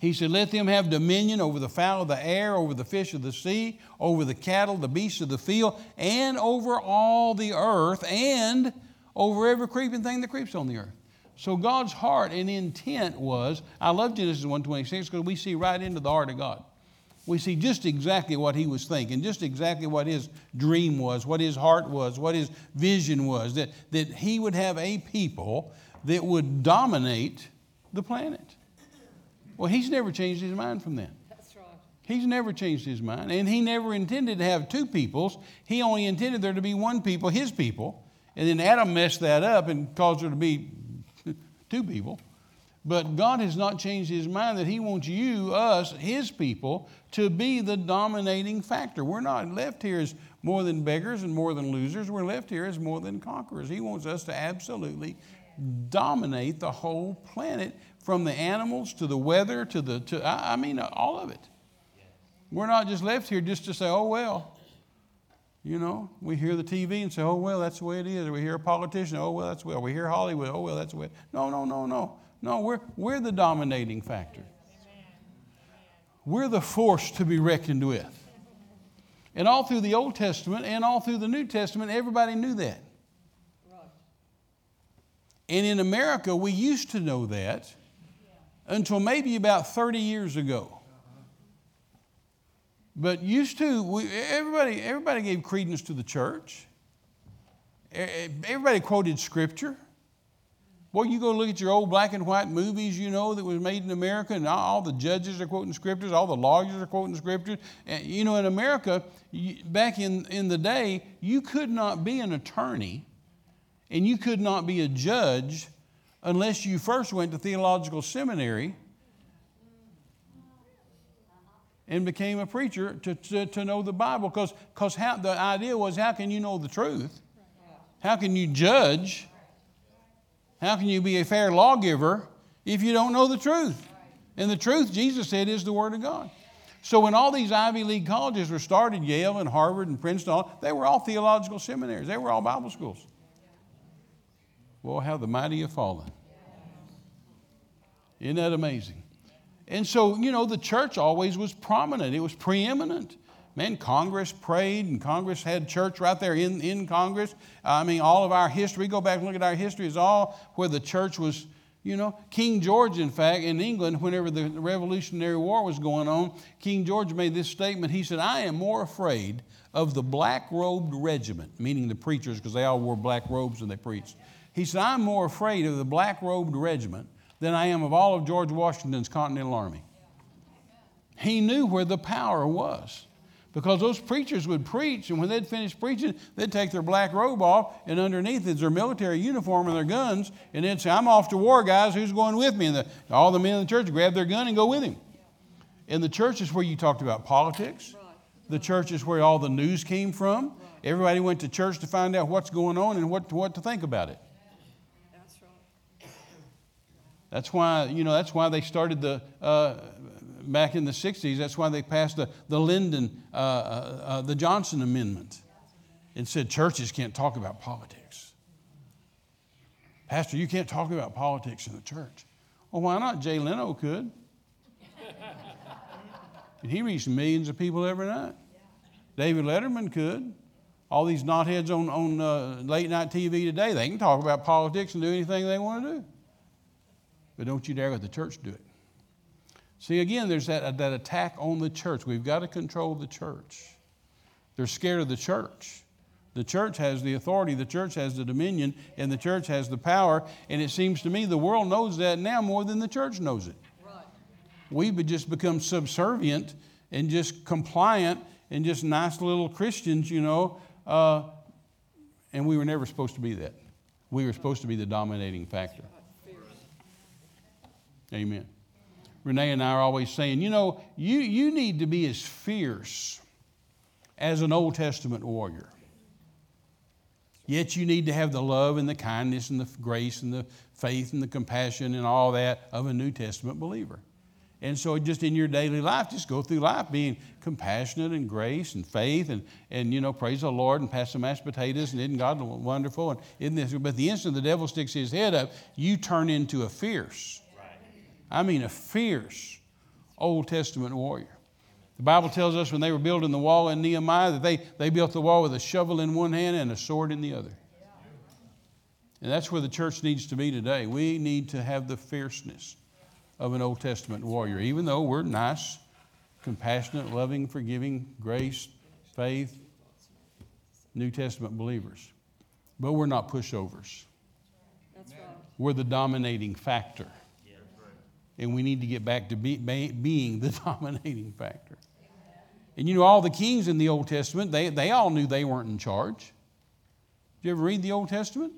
He said, Let them have dominion over the fowl of the air, over the fish of the sea, over the cattle, the beasts of the field, and over all the earth, and over every creeping thing that creeps on the earth. So God's heart and intent was, I love Genesis 126 because we see right into the heart of God we see just exactly what he was thinking, just exactly what his dream was, what his heart was, what his vision was that, that he would have a people that would dominate the planet. Well, he's never changed his mind from that. That's right. He's never changed his mind, and he never intended to have two peoples. He only intended there to be one people, his people. And then Adam messed that up and caused there to be [laughs] two people. But God has not changed his mind that he wants you, us, his people, to be the dominating factor. We're not left here as more than beggars and more than losers. We're left here as more than conquerors. He wants us to absolutely dominate the whole planet from the animals to the weather to the, to, I mean, all of it. We're not just left here just to say, oh, well, You know, we hear the TV and say, oh, well, that's the way it is. We hear a politician, oh, well, that's the way. We hear Hollywood, oh, well, that's the way. No, no, no, no. No, we're, we're the dominating factor. We're the force to be reckoned with. And all through the Old Testament and all through the New Testament, everybody knew that. And in America, we used to know that until maybe about 30 years ago. But used to, we, everybody, everybody gave credence to the church. Everybody quoted scripture. Well, you go look at your old black and white movies, you know, that was made in America, and all the judges are quoting scriptures, all the lawyers are quoting scriptures. And, you know, in America, back in, in the day, you could not be an attorney and you could not be a judge unless you first went to theological seminary and became a preacher to, to, to know the Bible. Because the idea was how can you know the truth? How can you judge? How can you be a fair lawgiver if you don't know the truth? And the truth, Jesus said, is the Word of God. So when all these Ivy League colleges were started, Yale and Harvard and Princeton, they were all theological seminaries. They were all Bible schools. Well, how the mighty have fallen. Isn't that amazing? And so, you know, the church always was prominent. It was preeminent. Man, Congress prayed, and Congress had church right there in, in Congress. I mean, all of our history, go back and look at our history, is all where the church was, you know. King George, in fact, in England, whenever the Revolutionary War was going on, King George made this statement. He said, I am more afraid of the black robed regiment, meaning the preachers, because they all wore black robes and they preached. He said, I'm more afraid of the black robed regiment than I am of all of George Washington's Continental Army. He knew where the power was because those preachers would preach, and when they'd finish preaching, they'd take their black robe off, and underneath is their military uniform and their guns, and they'd say, I'm off to war, guys, who's going with me? And the, all the men in the church grab their gun and go with him. And the church is where you talked about politics. The church is where all the news came from. Everybody went to church to find out what's going on and what, what to think about it. That's right. That's why, you know, that's why they started the uh, back in the 60s, that's why they passed the, the Lyndon, uh, uh, uh, the Johnson Amendment and said churches can't talk about politics. Pastor, you can't talk about politics in the church. Well, why not? Jay Leno could. and he reached millions of people every night. David Letterman could. All these knotheads on, on uh, late night TV today, they can talk about politics and do anything they want to do. But don't you dare let the church do it. See, again, there's that, that attack on the church. We've got to control the church. They're scared of the church. The church has the authority, the church has the dominion, and the church has the power. And it seems to me the world knows that now more than the church knows it. Right. We've just become subservient and just compliant and just nice little Christians, you know. Uh, and we were never supposed to be that. We were supposed to be the dominating factor. Amen. Renee and I are always saying, you know, you, you need to be as fierce as an Old Testament warrior. Yet you need to have the love and the kindness and the grace and the faith and the compassion and all that of a New Testament believer. And so just in your daily life, just go through life being compassionate and grace and faith and, and you know, praise the Lord and pass some mashed potatoes and isn't God wonderful and isn't this? But the instant the devil sticks his head up, you turn into a fierce I mean, a fierce Old Testament warrior. The Bible tells us when they were building the wall in Nehemiah that they, they built the wall with a shovel in one hand and a sword in the other. And that's where the church needs to be today. We need to have the fierceness of an Old Testament warrior, even though we're nice, compassionate, loving, forgiving, grace, faith, New Testament believers. But we're not pushovers. Right. We're the dominating factor and we need to get back to be, being the [laughs] dominating factor. And you know, all the kings in the Old Testament, they, they all knew they weren't in charge. Did you ever read the Old Testament?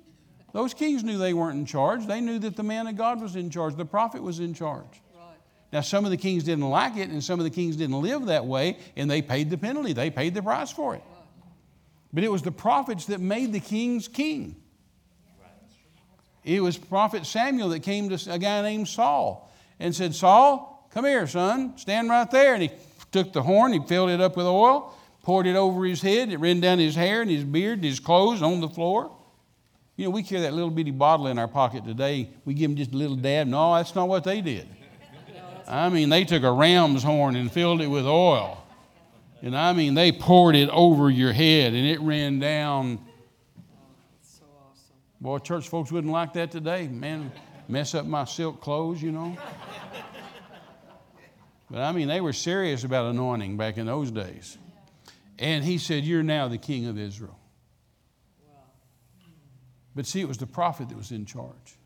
Those kings knew they weren't in charge. They knew that the man of God was in charge, the prophet was in charge. Right. Now, some of the kings didn't like it, and some of the kings didn't live that way, and they paid the penalty. They paid the price for it. But it was the prophets that made the kings king. It was prophet Samuel that came to a guy named Saul and said, Saul, come here, son, stand right there. And he took the horn, he filled it up with oil, poured it over his head. It ran down his hair and his beard and his clothes on the floor. You know, we carry that little bitty bottle in our pocket today. We give them just a little dab. No, that's not what they did. I mean, they took a ram's horn and filled it with oil. And I mean, they poured it over your head and it ran down. So awesome. Boy, church folks wouldn't like that today. Man, mess up my silk clothes, you know. But I mean, they were serious about anointing back in those days. And he said, You're now the king of Israel. But see, it was the prophet that was in charge.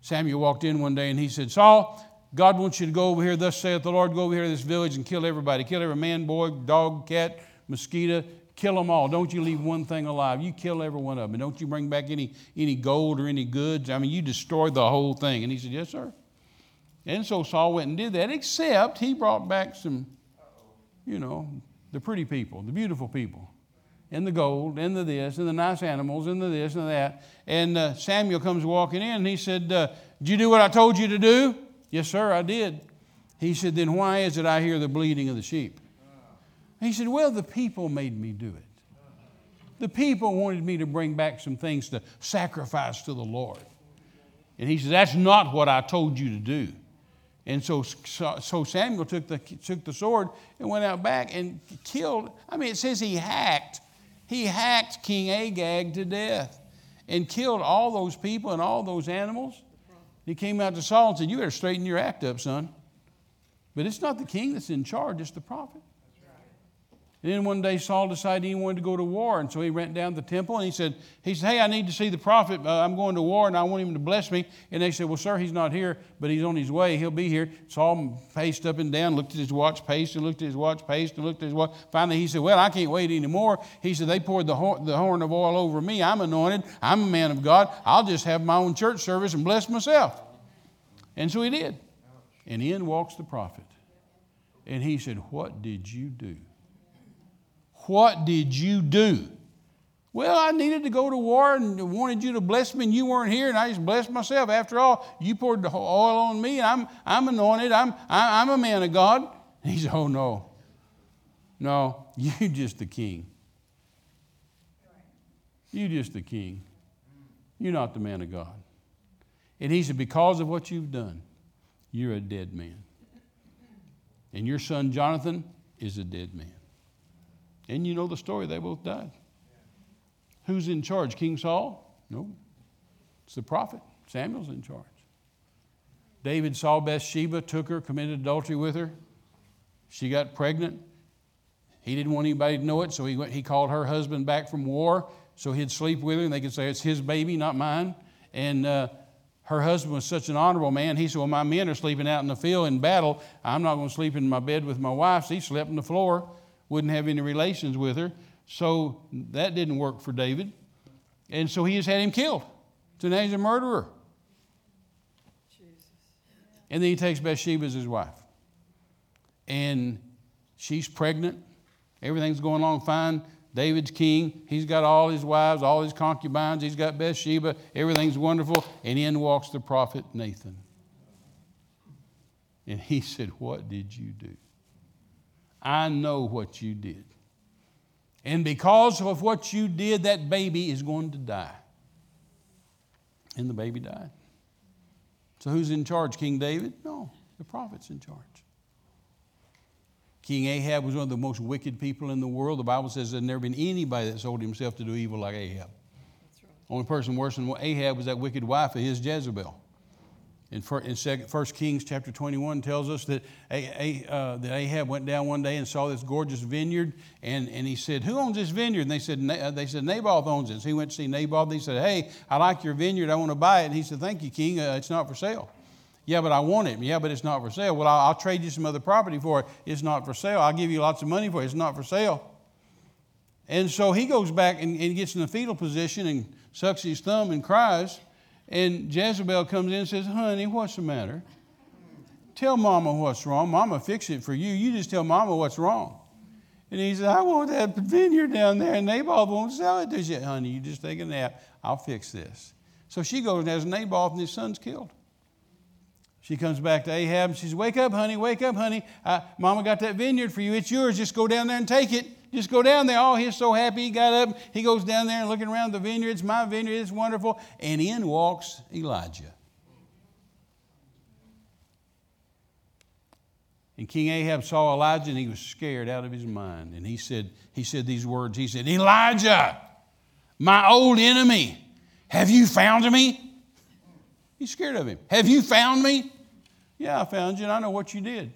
Samuel walked in one day and he said, Saul, God wants you to go over here, thus saith the Lord, go over here to this village and kill everybody. Kill every man, boy, dog, cat, mosquito, kill them all. Don't you leave one thing alive. You kill every one of them. And don't you bring back any, any gold or any goods. I mean, you destroy the whole thing. And he said, Yes, sir. And so Saul went and did that, except he brought back some, you know, the pretty people, the beautiful people, and the gold, and the this, and the nice animals, and the this, and that. And uh, Samuel comes walking in, and he said, uh, Did you do what I told you to do? Yes, sir, I did. He said, Then why is it I hear the bleating of the sheep? He said, Well, the people made me do it. The people wanted me to bring back some things to sacrifice to the Lord. And he said, That's not what I told you to do. And so, so Samuel took the, took the sword and went out back and killed. I mean, it says he hacked. He hacked King Agag to death and killed all those people and all those animals. He came out to Saul and said, You better straighten your act up, son. But it's not the king that's in charge, it's the prophet. And then one day Saul decided he wanted to go to war, and so he went down to the temple and he said, he said, Hey, I need to see the prophet. Uh, I'm going to war and I want him to bless me. And they said, Well, sir, he's not here, but he's on his way. He'll be here. Saul paced up and down, looked at his watch, paced and looked at his watch, paced and looked at his watch. Finally, he said, Well, I can't wait anymore. He said, They poured the horn, the horn of oil over me. I'm anointed. I'm a man of God. I'll just have my own church service and bless myself. And so he did. And in walks the prophet. And he said, What did you do? What did you do? Well, I needed to go to war and wanted you to bless me, and you weren't here, and I just blessed myself. After all, you poured the oil on me, and I'm, I'm anointed. I'm, I'm a man of God. And he said, Oh, no. No, [laughs] you just the king. You just the king. You're not the man of God. And he said, Because of what you've done, you're a dead man. And your son Jonathan is a dead man. And you know the story, they both died. Who's in charge? King Saul? No. It's the prophet. Samuel's in charge. David saw Bathsheba, took her, committed adultery with her. She got pregnant. He didn't want anybody to know it, so he, went, he called her husband back from war so he'd sleep with her, and they could say, It's his baby, not mine. And uh, her husband was such an honorable man. He said, Well, my men are sleeping out in the field in battle. I'm not going to sleep in my bed with my wife. So he slept on the floor wouldn't have any relations with her. So that didn't work for David. And so he just had him killed. So now he's a murderer. Jesus. And then he takes Bathsheba as his wife. And she's pregnant. Everything's going along fine. David's king. He's got all his wives, all his concubines. He's got Bathsheba. Everything's wonderful. And in walks the prophet Nathan. And he said, What did you do? I know what you did. And because of what you did, that baby is going to die. And the baby died. So who's in charge? King David? No, the prophet's in charge. King Ahab was one of the most wicked people in the world. The Bible says there's never been anybody that sold himself to do evil like Ahab. Right. Only person worse than Ahab was that wicked wife of his, Jezebel. In 1 Kings chapter 21 tells us that, uh, that Ahab went down one day and saw this gorgeous vineyard, and, and he said, Who owns this vineyard? And they said, uh, they said Naboth owns it. So he went to see Naboth. and He said, Hey, I like your vineyard. I want to buy it. And he said, Thank you, King. Uh, it's not for sale. Yeah, but I want it. Yeah, but it's not for sale. Well, I'll, I'll trade you some other property for it. It's not for sale. I'll give you lots of money for it. It's not for sale. And so he goes back and, and gets in a fetal position and sucks his thumb and cries. And Jezebel comes in and says, Honey, what's the matter? Tell mama what's wrong. Mama fix it for you. You just tell mama what's wrong. And he said, I want that vineyard down there. And Naboth won't sell it to you. Honey, you just take a nap. I'll fix this. So she goes and has Naboth and his son's killed. She comes back to Ahab and she says, Wake up, honey, wake up, honey. Uh, Mama got that vineyard for you. It's yours. Just go down there and take it. Just go down there. Oh, he's so happy. He got up. He goes down there and looking around the vineyard. It's my vineyard. It's wonderful. And in walks Elijah. And King Ahab saw Elijah and he was scared out of his mind. And he said, he said these words. He said, Elijah, my old enemy, have you found me? He's scared of him. Have you found me? Yeah, I found you, and I know what you did.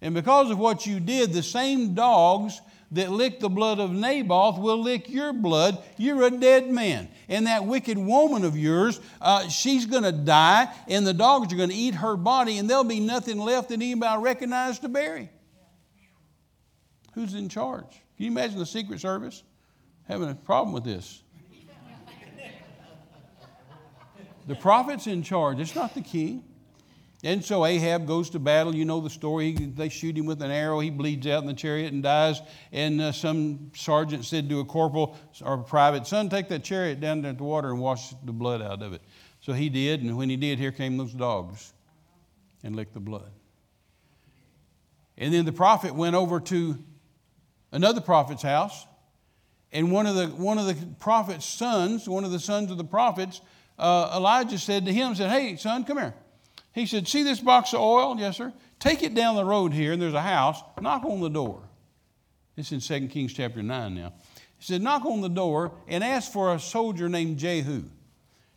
And because of what you did, the same dogs that licked the blood of Naboth will lick your blood. You're a dead man. And that wicked woman of yours, uh, she's going to die, and the dogs are going to eat her body, and there'll be nothing left that anybody recognize to bury. Who's in charge? Can you imagine the Secret Service having a problem with this? the prophet's in charge, it's not the king. And so Ahab goes to battle. You know the story. They shoot him with an arrow. He bleeds out in the chariot and dies. And uh, some sergeant said to a corporal or a private, Son, take that chariot down to the water and wash the blood out of it. So he did. And when he did, here came those dogs and licked the blood. And then the prophet went over to another prophet's house. And one of the, one of the prophet's sons, one of the sons of the prophets, uh, Elijah said to him, said, Hey, son, come here. He said, See this box of oil? Yes, sir. Take it down the road here, and there's a house. Knock on the door. It's in 2 Kings chapter 9 now. He said, Knock on the door and ask for a soldier named Jehu.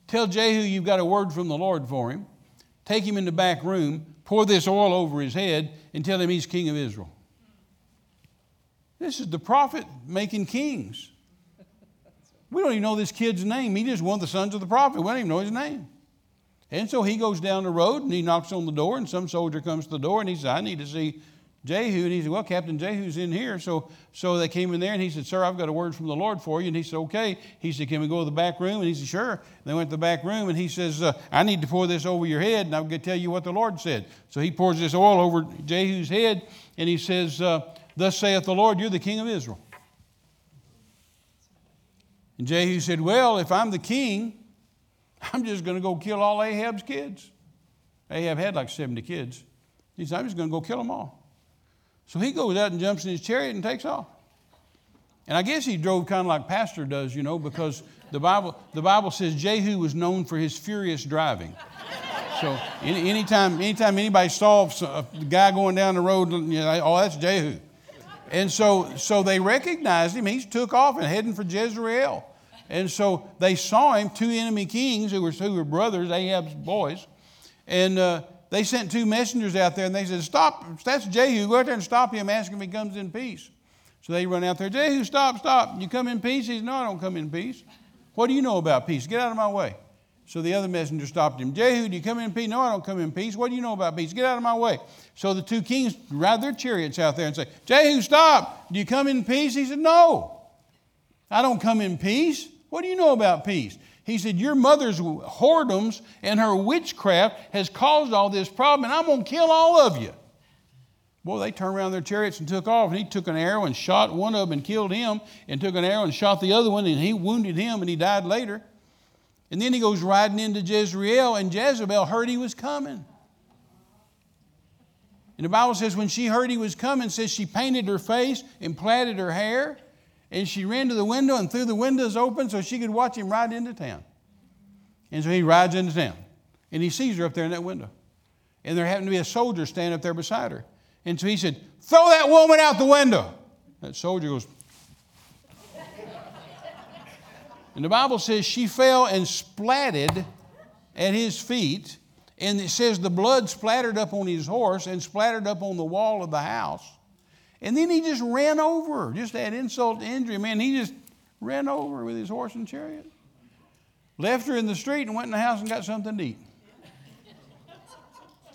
Tell Jehu you've got a word from the Lord for him. Take him in the back room, pour this oil over his head, and tell him he's king of Israel. This is the prophet making kings. We don't even know this kid's name. He just one of the sons of the prophet. We don't even know his name. And so he goes down the road and he knocks on the door, and some soldier comes to the door and he says, I need to see Jehu. And he said, Well, Captain Jehu's in here. So, so they came in there and he said, Sir, I've got a word from the Lord for you. And he said, Okay. He said, Can we go to the back room? And he said, Sure. They went to the back room and he says, uh, I need to pour this over your head and I'm going to tell you what the Lord said. So he pours this oil over Jehu's head and he says, uh, Thus saith the Lord, you're the king of Israel. And Jehu said, Well, if I'm the king, I'm just going to go kill all Ahab's kids. Ahab had like 70 kids. He said, I'm just going to go kill them all. So he goes out and jumps in his chariot and takes off. And I guess he drove kind of like Pastor does, you know, because the Bible, the Bible says Jehu was known for his furious driving. So any, anytime, anytime anybody saw a guy going down the road, you know, oh, that's Jehu. And so, so they recognized him. He took off and heading for Jezreel. And so they saw him, two enemy kings who were, who were brothers, Ahab's boys. And uh, they sent two messengers out there and they said, Stop, that's Jehu. Go out there and stop him, ask him if he comes in peace. So they run out there, Jehu, stop, stop. You come in peace? He says, No, I don't come in peace. What do you know about peace? Get out of my way. So the other messenger stopped him. Jehu, do you come in peace? No, I don't come in peace. What do you know about peace? Get out of my way. So the two kings ride their chariots out there and say, Jehu, stop. Do you come in peace? He said, No, I don't come in peace. What do you know about peace? He said, Your mother's whoredoms and her witchcraft has caused all this problem, and I'm going to kill all of you. Boy, they turned around their chariots and took off, and he took an arrow and shot one of them and killed him, and took an arrow and shot the other one, and he wounded him, and he died later. And then he goes riding into Jezreel, and Jezebel heard he was coming. And the Bible says when she heard he was coming, says she painted her face and plaited her hair and she ran to the window and threw the windows open so she could watch him ride into town. And so he rides into town. And he sees her up there in that window. And there happened to be a soldier standing up there beside her. And so he said, Throw that woman out the window. That soldier goes, [laughs] And the Bible says she fell and splatted at his feet. And it says the blood splattered up on his horse and splattered up on the wall of the house. And then he just ran over, just had insult to injury. Man, he just ran over with his horse and chariot. Left her in the street and went in the house and got something to eat.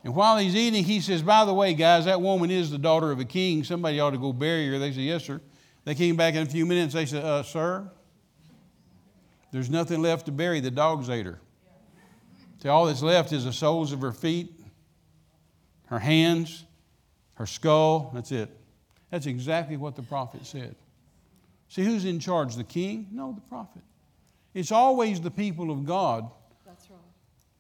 And while he's eating, he says, By the way, guys, that woman is the daughter of a king. Somebody ought to go bury her. They said, Yes, sir. They came back in a few minutes. They said, uh, Sir, there's nothing left to bury. The dogs ate her. All that's left is the soles of her feet, her hands, her skull. That's it. That's exactly what the prophet said. See, who's in charge? The king? No, the prophet. It's always the people of God That's right.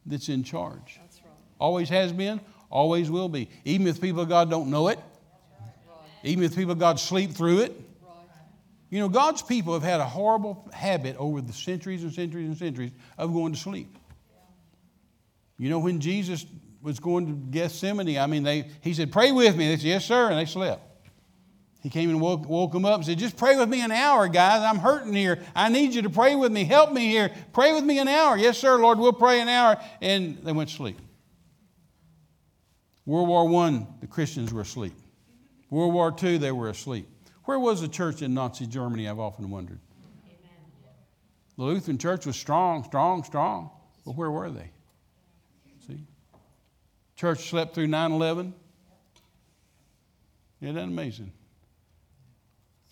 that's in charge. That's right. Always has been, always will be. Even if people of God don't know it, even if people of God sleep through it. You know, God's people have had a horrible habit over the centuries and centuries and centuries of going to sleep. You know, when Jesus was going to Gethsemane, I mean, they, he said, Pray with me. They said, Yes, sir. And they slept. He came and woke, woke them up and said, Just pray with me an hour, guys. I'm hurting here. I need you to pray with me. Help me here. Pray with me an hour. Yes, sir, Lord, we'll pray an hour. And they went to sleep. World War I, the Christians were asleep. World War II, they were asleep. Where was the church in Nazi Germany? I've often wondered. The Lutheran church was strong, strong, strong. But where were they? See? Church slept through 9 11. Isn't that amazing?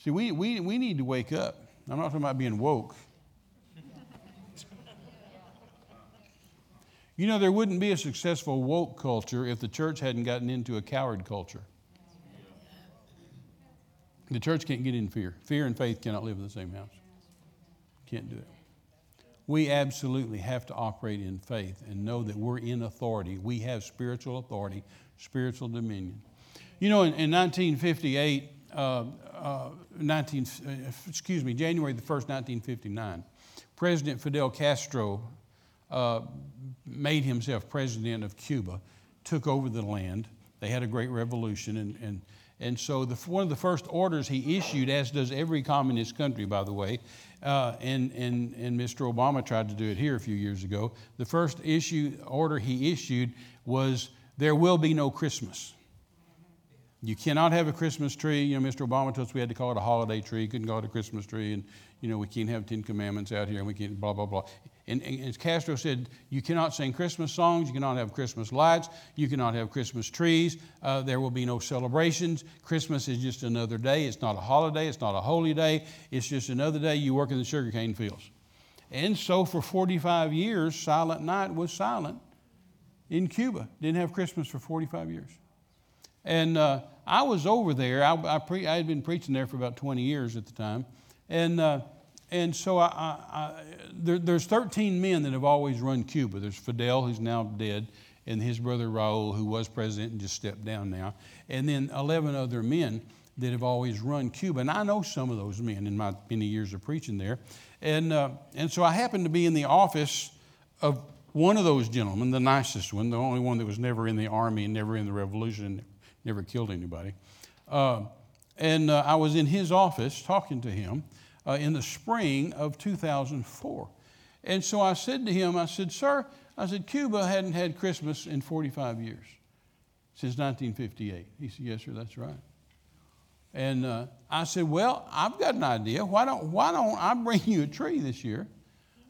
See, we, we, we need to wake up. I'm not talking about being woke. You know, there wouldn't be a successful woke culture if the church hadn't gotten into a coward culture. The church can't get in fear. Fear and faith cannot live in the same house. Can't do it. We absolutely have to operate in faith and know that we're in authority. We have spiritual authority, spiritual dominion. You know, in, in 1958, uh, uh, 19, uh, excuse me, January the 1st, 1959, President Fidel Castro uh, made himself president of Cuba, took over the land. They had a great revolution, and, and and so, the, one of the first orders he issued, as does every communist country, by the way, uh, and, and, and Mr. Obama tried to do it here a few years ago, the first issue, order he issued was there will be no Christmas. You cannot have a Christmas tree. You know, Mr. Obama told us we had to call it a holiday tree. Couldn't call it a Christmas tree. And, you know, we can't have Ten Commandments out here and we can't blah, blah, blah. And, and as Castro said, you cannot sing Christmas songs. You cannot have Christmas lights. You cannot have Christmas trees. Uh, there will be no celebrations. Christmas is just another day. It's not a holiday. It's not a holy day. It's just another day you work in the sugarcane fields. And so for 45 years, Silent Night was silent in Cuba. Didn't have Christmas for 45 years. And uh, I was over there. I, I, pre- I, had been preaching there for about 20 years at the time. And, uh, and so I, I, there, there's 13 men that have always run Cuba. There's Fidel, who's now dead, and his brother Raul, who was president and just stepped down now. And then 11 other men that have always run Cuba. And I know some of those men in my many years of preaching there. And, uh, and so I happened to be in the office of one of those gentlemen, the nicest one, the only one that was never in the army and never in the revolution never killed anybody. Uh, and uh, I was in his office talking to him uh, in the spring of 2004. And so I said to him, I said, Sir, I said, Cuba hadn't had Christmas in 45 years, since 1958. He said, Yes, sir, that's right. And uh, I said, Well, I've got an idea. Why don't, why don't I bring you a tree this year?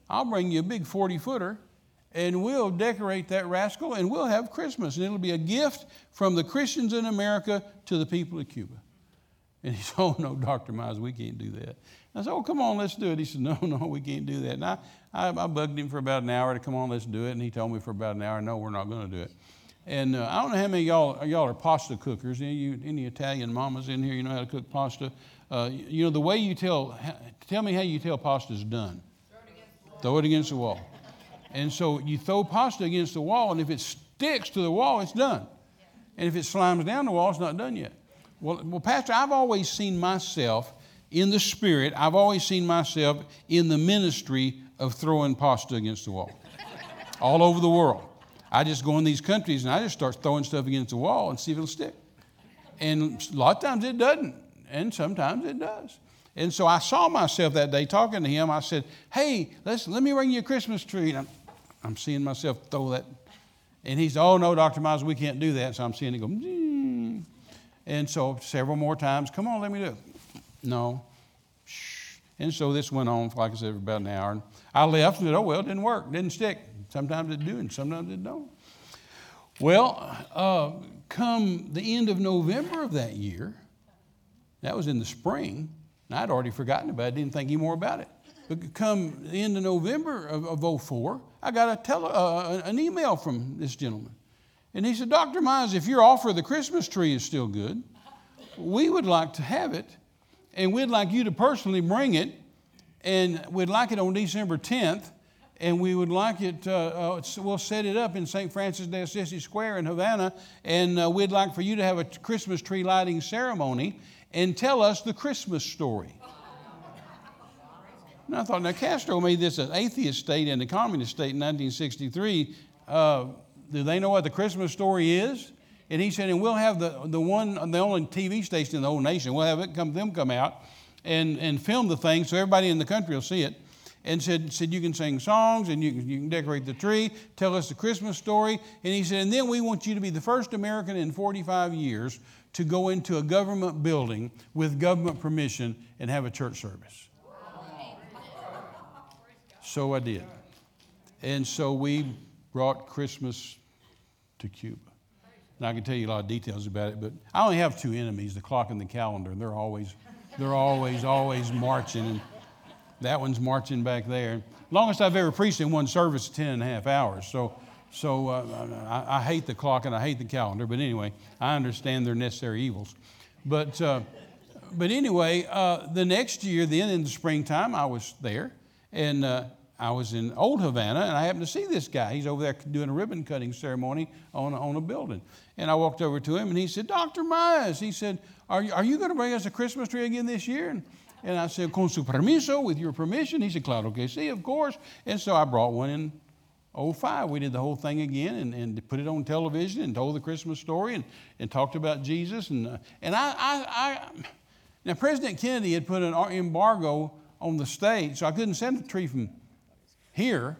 I'll bring you a big 40 footer and we'll decorate that rascal and we'll have Christmas. And it'll be a gift from the Christians in America to the people of Cuba. And he said, Oh, no, Dr. Mize, we can't do that. I said, Oh, come on, let's do it. He said, No, no, we can't do that. And I, I, I bugged him for about an hour to come on, let's do it. And he told me for about an hour, No, we're not going to do it. And uh, I don't know how many y'all, y'all are pasta cookers. Any, you, any Italian mamas in here, you know how to cook pasta? Uh, you know, the way you tell, tell me how you tell pasta's done. Throw it against the wall. And so you throw pasta against the wall, and if it sticks to the wall, it's done. And if it slimes down the wall, it's not done yet. Well, well, Pastor, I've always seen myself in the spirit, I've always seen myself in the ministry of throwing pasta against the wall all over the world. I just go in these countries and I just start throwing stuff against the wall and see if it'll stick. And a lot of times it doesn't, and sometimes it does. And so I saw myself that day talking to him. I said, Hey, let's, let me bring you a Christmas tree. And I'm, I'm seeing myself throw that. And he said, Oh, no, Dr. Mize, we can't do that. So I'm seeing it go, mm. and so several more times, come on, let me do it. No. And so this went on, for, like I said, for about an hour. And I left and said, Oh, well, it didn't work, it didn't stick. Sometimes it do, and sometimes it don't. Well, uh, come the end of November of that year, that was in the spring, and I'd already forgotten about it, didn't think any more about it. Come of November of, of 04, I got a tele, uh, an email from this gentleman. And he said, Dr. Mize, if your offer of the Christmas tree is still good, we would like to have it, and we'd like you to personally bring it, and we'd like it on December 10th, and we would like it, uh, uh, we'll set it up in St. Francis de Assisi Square in Havana, and uh, we'd like for you to have a Christmas tree lighting ceremony and tell us the Christmas story. And I thought, now Castro made this an atheist state and a communist state in 1963. Uh, do they know what the Christmas story is? And he said, and we'll have the, the one, the only TV station in the whole nation, we'll have it come, them come out and, and film the thing so everybody in the country will see it. And said, said you can sing songs and you can, you can decorate the tree, tell us the Christmas story. And he said, and then we want you to be the first American in 45 years to go into a government building with government permission and have a church service. So I did. And so we brought Christmas to Cuba. And I can tell you a lot of details about it, but I only have two enemies, the clock and the calendar. And they're always, they're always, always marching. And that one's marching back there. Longest I've ever preached in one service is 10 and a half hours. So, so uh, I, I, hate the clock and I hate the calendar. But anyway, I understand they're necessary evils. But, uh, but anyway, uh, the next year, then in the springtime, I was there. And uh, I was in Old Havana, and I happened to see this guy. He's over there doing a ribbon cutting ceremony on, on a building. And I walked over to him, and he said, Dr. Mize, he said, Are you, are you going to bring us a Christmas tree again this year? And, and I said, Con su permiso, with your permission. He said, Claro que sí, of course. And so I brought one in 05. We did the whole thing again and, and put it on television and told the Christmas story and, and talked about Jesus. And, uh, and I, I, I, now, President Kennedy had put an embargo on the state, so I couldn't send a tree from here.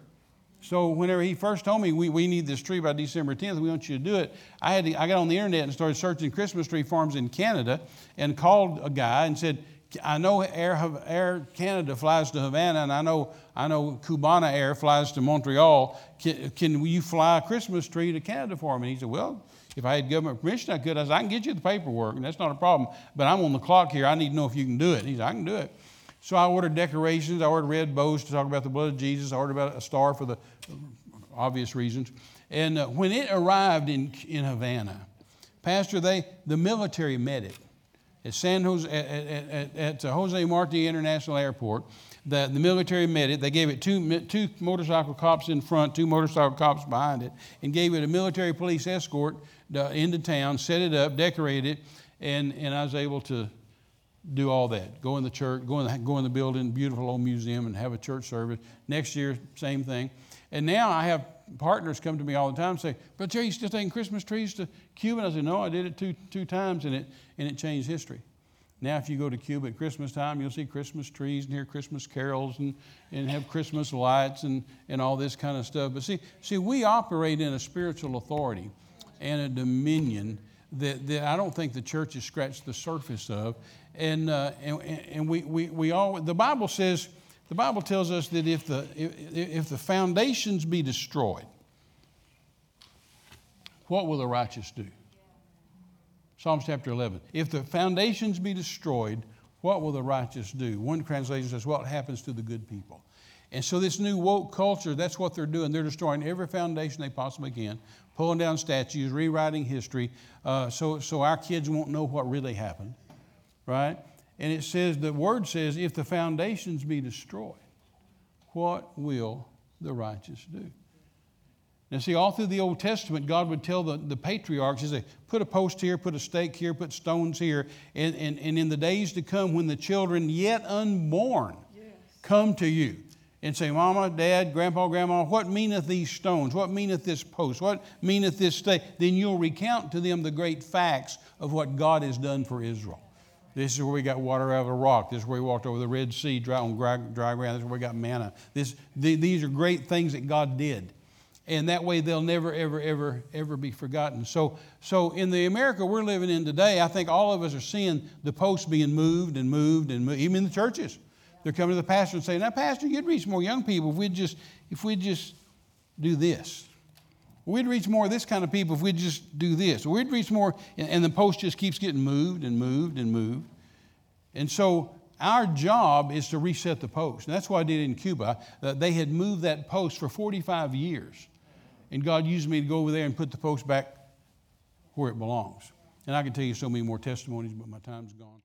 So whenever he first told me we, we need this tree by December 10th, we want you to do it, I, had to, I got on the internet and started searching Christmas tree farms in Canada and called a guy and said, I know Air, Air Canada flies to Havana, and I know, I know Cubana Air flies to Montreal. Can, can you fly a Christmas tree to Canada for me? And he said, Well, if I had government permission, I could. I said, I can get you the paperwork, and that's not a problem. But I'm on the clock here. I need to know if you can do it. He said, I can do it. So I ordered decorations. I ordered red bows to talk about the blood of Jesus. I ordered about a star for the obvious reasons. And uh, when it arrived in, in Havana, Pastor, they, the military met it at San Jose, at, at, at Jose Marti International Airport. The, the military met it. They gave it two, two motorcycle cops in front, two motorcycle cops behind it, and gave it a military police escort uh, into town, set it up, decorated it, and, and I was able to do all that. Go in the church, go in the, go in the building, beautiful old museum, and have a church service. Next year, same thing. And now I have partners come to me all the time and say, But Jerry, you still taking Christmas trees to Cuba? And I say, No, I did it two, two times and it, and it changed history. Now, if you go to Cuba at Christmas time, you'll see Christmas trees and hear Christmas carols and, and have Christmas lights and, and all this kind of stuff. But see, see, we operate in a spiritual authority and a dominion that, that I don't think the church has scratched the surface of. And, uh, and, and we, we, we all, the Bible says, the Bible tells us that if the, if, if the foundations be destroyed, what will the righteous do? Psalms chapter 11. If the foundations be destroyed, what will the righteous do? One translation says, What happens to the good people? And so, this new woke culture, that's what they're doing. They're destroying every foundation they possibly can, pulling down statues, rewriting history, uh, so, so our kids won't know what really happened right? And it says, the word says, if the foundations be destroyed, what will the righteous do? Now, see, all through the Old Testament, God would tell the, the patriarchs, He said, put a post here, put a stake here, put stones here. And, and, and in the days to come, when the children yet unborn yes. come to you and say, Mama, Dad, Grandpa, Grandma, what meaneth these stones? What meaneth this post? What meaneth this stake? Then you'll recount to them the great facts of what God has done for Israel. This is where we got water out of the rock. This is where we walked over the Red Sea dry, on dry, dry ground. This is where we got manna. This, the, these are great things that God did. And that way they'll never, ever, ever, ever be forgotten. So, so in the America we're living in today, I think all of us are seeing the posts being moved and moved and moved, even in the churches. They're coming to the pastor and saying, Now, Pastor, you'd reach more young people if we'd just, if we'd just do this. We'd reach more of this kind of people if we'd just do this. We'd reach more, and the post just keeps getting moved and moved and moved. And so our job is to reset the post. And that's what I did in Cuba. Uh, they had moved that post for 45 years. And God used me to go over there and put the post back where it belongs. And I can tell you so many more testimonies, but my time's gone.